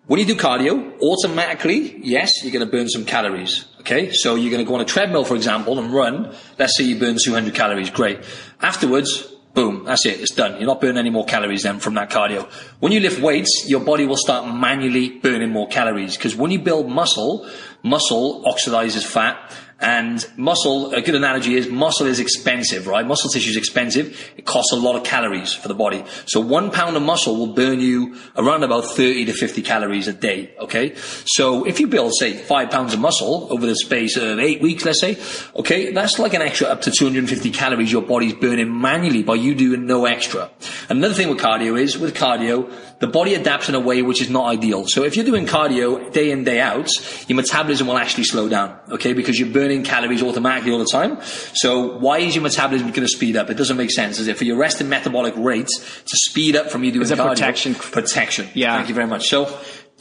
when you do cardio, automatically, yes, you're going to burn some calories. Okay, so you're going to go on a treadmill, for example, and run. Let's say you burn 200 calories. Great. Afterwards, boom, that's it. It's done. You're not burning any more calories then from that cardio. When you lift weights, your body will start manually burning more calories because when you build muscle, muscle oxidizes fat and muscle, a good analogy is muscle is expensive, right? Muscle tissue is expensive. It costs a lot of calories for the body. So one pound of muscle will burn you around about 30 to 50 calories a day, okay? So if you build, say, five pounds of muscle over the space of eight weeks, let's say, okay, that's like an extra up to 250 calories your body's burning manually by you doing no extra. Another thing with cardio is, with cardio, the body adapts in a way which is not ideal. So if you're doing cardio day in, day out, your metabolism will actually slow down, okay? Because you're burning calories automatically all the time. So why is your metabolism going to speed up? It doesn't make sense. Is it for your resting metabolic rate to speed up from you doing It's a cardio? protection. Protection. Yeah. Thank you very much. So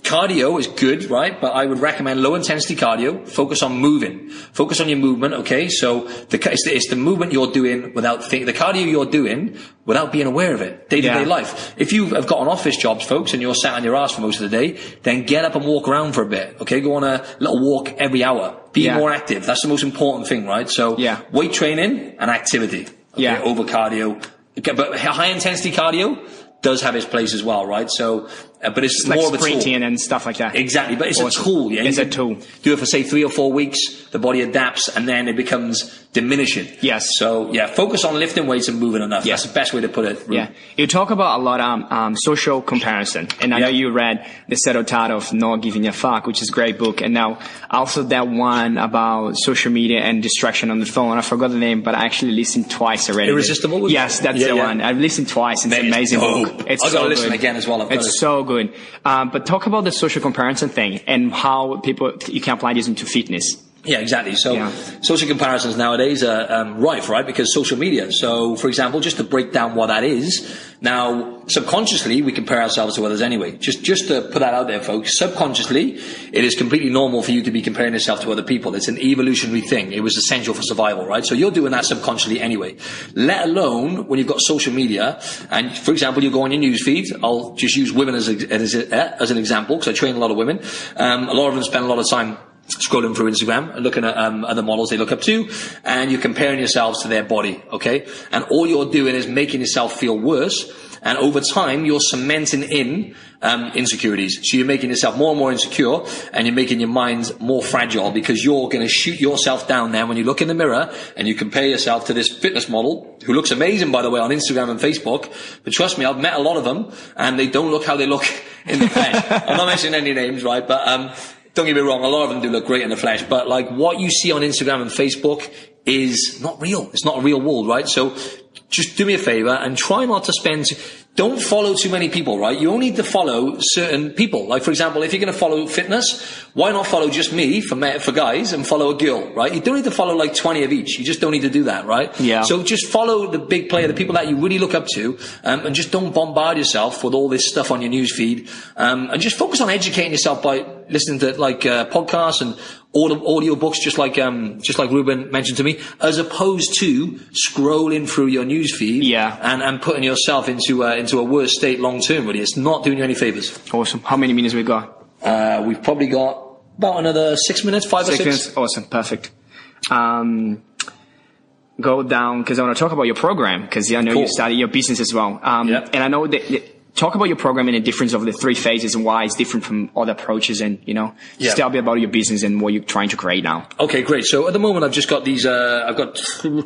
cardio is good, right? But I would recommend low intensity cardio. Focus on moving. Focus on your movement. Okay. So the, it's the, it's the movement you're doing without think, the cardio you're doing without being aware of it day to day life. If you have got an office jobs, folks, and you're sat on your ass for most of the day, then get up and walk around for a bit. Okay. Go on a little walk every hour. Be Yeah. more active. That's the most important thing, right? So Yeah. weight training and activity. Okay, Yeah. Over cardio. Okay, But high intensity cardio does have its place as well, right? So, uh, but it's, like more of a tool. and stuff like that. Exactly, but it's Awesome. a tool. Yeah, It's a tool. Do it for say three or four weeks. The body adapts, and then it becomes diminishing. Yes. So yeah, focus on lifting weights and moving enough. Yeah. That's the best way to put it. Yeah, you talk about a lot um, um, social comparison, and I know you read the Subtle Art of Not Giving a Fuck, which is a great book, and now also that one about social media and distraction on the phone. I forgot the name, but I actually listened twice already. Irresistible. Yes, that's Yeah, the yeah. one. I've listened twice. It's an amazing book. It's I've so gotta listen again as well, I've it's so good. Um, but talk about the social comparison thing and how people you can apply this into fitness. Yeah, exactly. So Yeah. social comparisons nowadays are um, rife, right? Because social media. So, for example, just to break down what that is, now subconsciously we compare ourselves to others anyway. Just just to put that out there, folks. Subconsciously, it is completely normal for you to be comparing yourself to other people. It's an evolutionary thing. It was essential for survival, right? So you're doing that subconsciously anyway. Let alone when you've got social media, and for example, you go on your news feed. I'll just use women as a, as, a, as an example because I train a lot of women. Um, a lot of them spend a lot of time scrolling through Instagram and looking at um, other models they look up to, and you're comparing yourselves to their body, okay? And all you're doing is making yourself feel worse, and over time you're cementing in um, insecurities. So you're making yourself more and more insecure, and you're making your mind more fragile because you're going to shoot yourself down there when you look in the mirror and you compare yourself to this fitness model who looks amazing, by the way, on Instagram and Facebook. But trust me, I've met a lot of them, and they don't look how they look in the flesh. I'm not mentioning any names, right? But um, don't get me wrong, a lot of them do look great in the flesh, but like what you see on Instagram and Facebook is not real. It's not a real world, right? So just do me a favor and try not to spend, don't follow too many people, right? You only need to follow certain people. Like, for example, if you're going to follow fitness, why not follow just me for, me- for guys and follow a girl, right? You don't need to follow like 20 of each. You just don't need to do that, right? Yeah. So just follow the big player, the people that you really look up to, um, and just don't bombard yourself with all this stuff on your news feed, um, and just focus on educating yourself by listening to like uh, podcasts and audio, audio books, just like um, just like Ruben mentioned to me, as opposed to scrolling through your news feed, Yeah. and, and putting yourself into uh, into a worse state long term. Really, it's not doing you any favors. Awesome. How many minutes we got? Uh, we've probably got about another six minutes, five or Six six. minutes. Awesome. Perfect. Um, go down because I want to talk about your program because I know you Cool. started your business as well. Um, Yeah. And I know that- talk about your program and the difference of the three phases and why it's different from other approaches and you know Yeah. just tell me about your business and what you're trying to create now. Okay, great. So at the moment, I've just got these. Uh, I've got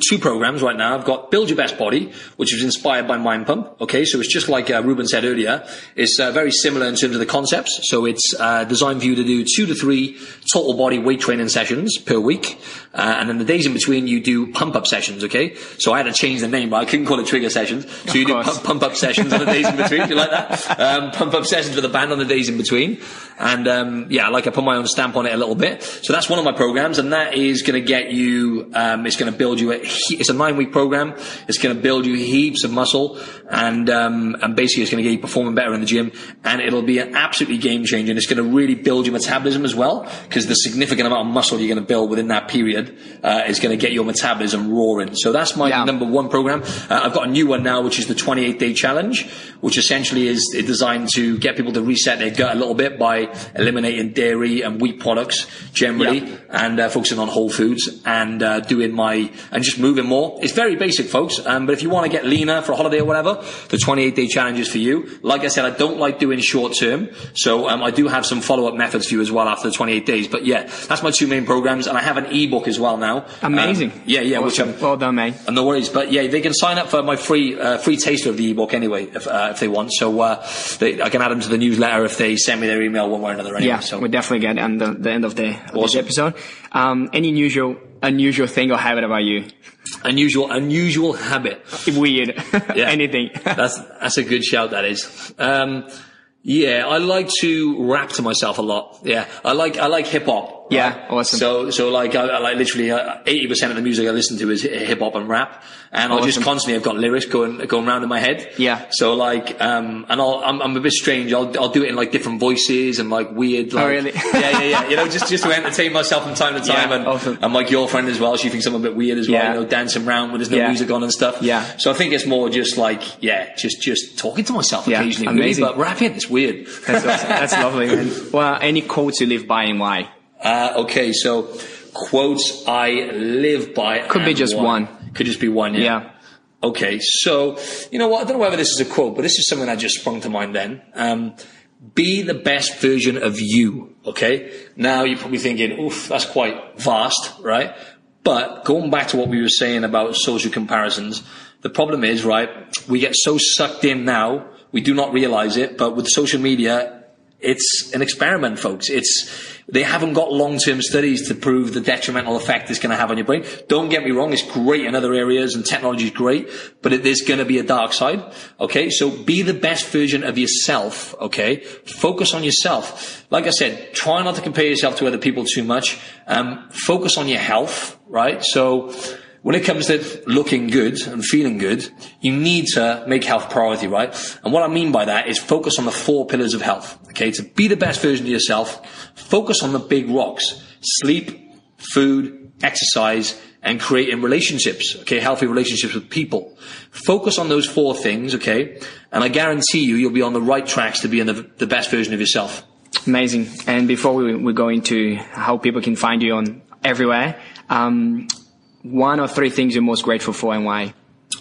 two programs right now. I've got Build Your Best Body, which is inspired by Mind Pump. Okay, so it's just like uh, Ruben said earlier. It's uh, very similar in terms of the concepts. So it's uh, designed for you to do two to three total body weight training sessions per week, uh, and then the days in between you do pump up sessions. Okay, so I had to change the name, but I couldn't call it trigger sessions. So you do pump, pump up sessions on the days in between. Like that? Um, pump up sessions with a band on the days in between. And um, yeah, like I put my own stamp on it a little bit. So that's one of my programs, and that is going to get you. Um, it's going to build you. A, it's a nine week program. It's going to build you heaps of muscle, and um, and basically it's going to get you performing better in the gym. And it'll be an absolutely game changer. And it's going to really build your metabolism as well, because the significant amount of muscle you're going to build within that period uh, is going to get your metabolism roaring. So that's my Yeah. number one program. Uh, I've got a new one now, which is the 28 day challenge, which essentially is designed to get people to reset their gut a little bit by eliminating dairy and wheat products generally Yeah. and uh, focusing on whole foods and uh, doing my and just moving more. It's very basic, folks. Um, but if you want to get leaner for a holiday or whatever, the 28 day challenge is for you. Like I said, I don't like doing short term, so um, I do have some follow up methods for you as well after the 28 days. But yeah, that's my two main programs, and I have an ebook as well now. Amazing. Um, yeah, yeah, which I'm well done, mate. And No worries, but yeah, they can sign up for my free uh, free taster of the ebook anyway, if uh, if they want. So uh, they, I can add them to the newsletter if they send me their email one way or another. Anyway, Yeah, so we'll definitely get on the, the end of the of this episode. Um, any unusual unusual thing or habit about you? unusual unusual habit. Weird. Yeah. Anything. That's that's a good shout. That is. Um, yeah, I like to rap to myself a lot. Yeah, I like I like hip hop. Yeah, awesome. So, so like, I, I like literally uh, eighty percent of the music I listen to is hip hop and rap, and I'll just constantly I've got lyrics going going around in my head. Yeah. So like, um, and I'll I'm, I'm a bit strange. I'll I'll do it in like different voices and like weird. Like, Oh, really? yeah, yeah, yeah. You know, just just to entertain myself from time to time, Yeah, and awesome. and my girlfriend as well. She thinks I'm a bit weird as well. Yeah. You know, dancing around when there's no Yeah. music on and stuff. Yeah. So I think it's more just like, yeah, just just talking to myself Yeah, occasionally, really, amazing. but rapping it's weird. That's awesome. That's lovely, man. Well, any quotes you live by and why? Uh, okay, so quotes I live by. Could be just one. one. Could just be one, yeah. Yeah. Okay, so you know what? I don't know whether this is a quote, but this is something that just sprung to mind. Then, um, be the best version of you. Okay. Now you're probably thinking, "Oof, that's quite vast, right?" But going back to what we were saying about social comparisons, the problem is, right? We get so sucked in now, we do not realize it. But with social media, it's an experiment, folks. It's they haven't got long-term studies to prove the detrimental effect it's going to have on your brain. Don't get me wrong; it's great in other areas, and technology is great, but it, there's going to be a dark side. Okay, so be the best version of yourself. Okay, focus on yourself. Like I said, try not to compare yourself to other people too much. Um, focus on your health. Right, so when it comes to looking good and feeling good, you need to make health priority, right? And what I mean by that is focus on the four pillars of health. Okay, to be the best version of yourself, focus on the big rocks: sleep, food, exercise, and creating relationships. Okay, healthy relationships with people. Focus on those four things. Okay, and I guarantee you, you'll be on the right tracks to being the, the best version of yourself. Amazing. And before we, we go into how people can find you on everywhere, um, one or three things you're most grateful for and why?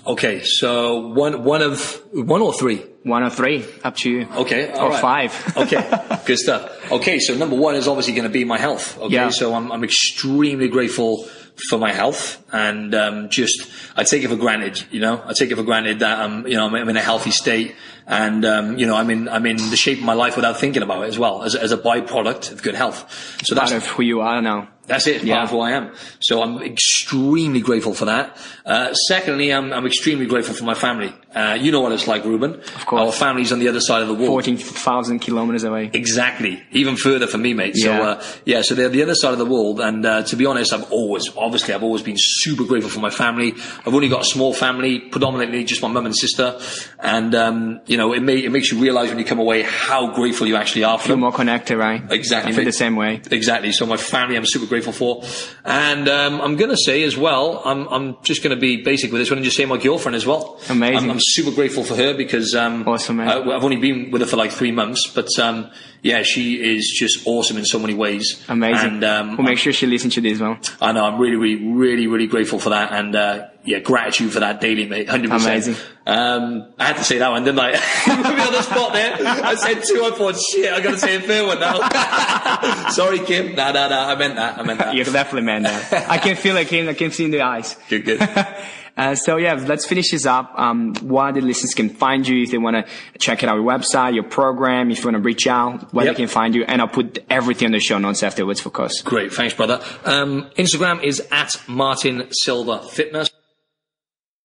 Okay, so one one of one or three. One or three, up to you. Okay. Or right. five. okay. Good stuff. Okay. So number one is obviously going to be my health. Okay. Yeah. So I'm, I'm extremely grateful for my health and, um, just, I take it for granted, you know, I take it for granted that I'm, you know, I'm, in a healthy state and, um, you know, I'm in, I'm in the shape of my life without thinking about it as well as, as a byproduct of good health. So Part that's, of who you are now. That's it. It's Yeah. part of who I am. So I'm extremely grateful for that. Uh, secondly, I'm, I'm extremely grateful for my family. Uh, you know what it's like, Ruben. Of course. Our family's on the other side of the world. 14,000 kilometers away. Exactly. Even further for me, mate. So, Yeah. uh, yeah, so they're the other side of the world. And, uh, to be honest, I've always, obviously, I've always been super grateful for my family. I've only got a small family, predominantly just my mum and sister. And, um, you know, it, may, it makes you realize when you come away how grateful you actually are for Feel them. more connected, right? Exactly. I feel the same way. Exactly. So my family, I'm super grateful for, and um, I'm going to say as well, I'm I'm just going to be basic with this one and just say my girlfriend as well. Amazing. I'm, I'm super grateful for her because um, Awesome, man. I, I've only been with her for like three months, but um, yeah, she is just awesome in so many ways. Amazing. And um, we'll make sure she listens to this well. I know I'm really, really, really, really grateful for that, and uh, yeah, gratitude for that daily, mate. Hundred Amazing. percent. Um, I had to say that one, didn't I? Put me on the spot there. I said two. I thought, shit, I got to say a third one now. Sorry, Kim. No, no, no. I meant that. I meant that. You definitely man that. I can feel it, Kim. I can see in the eyes. Good, good. Uh, so yeah, let's finish this up. Um, where the listeners can find you if they want to check it out your website, your program, if you want to reach out, where Yep. they can find you, and I'll put everything on the show notes afterwards for course. Great. Thanks, brother. Um, Instagram is at Martin Silver Fitness.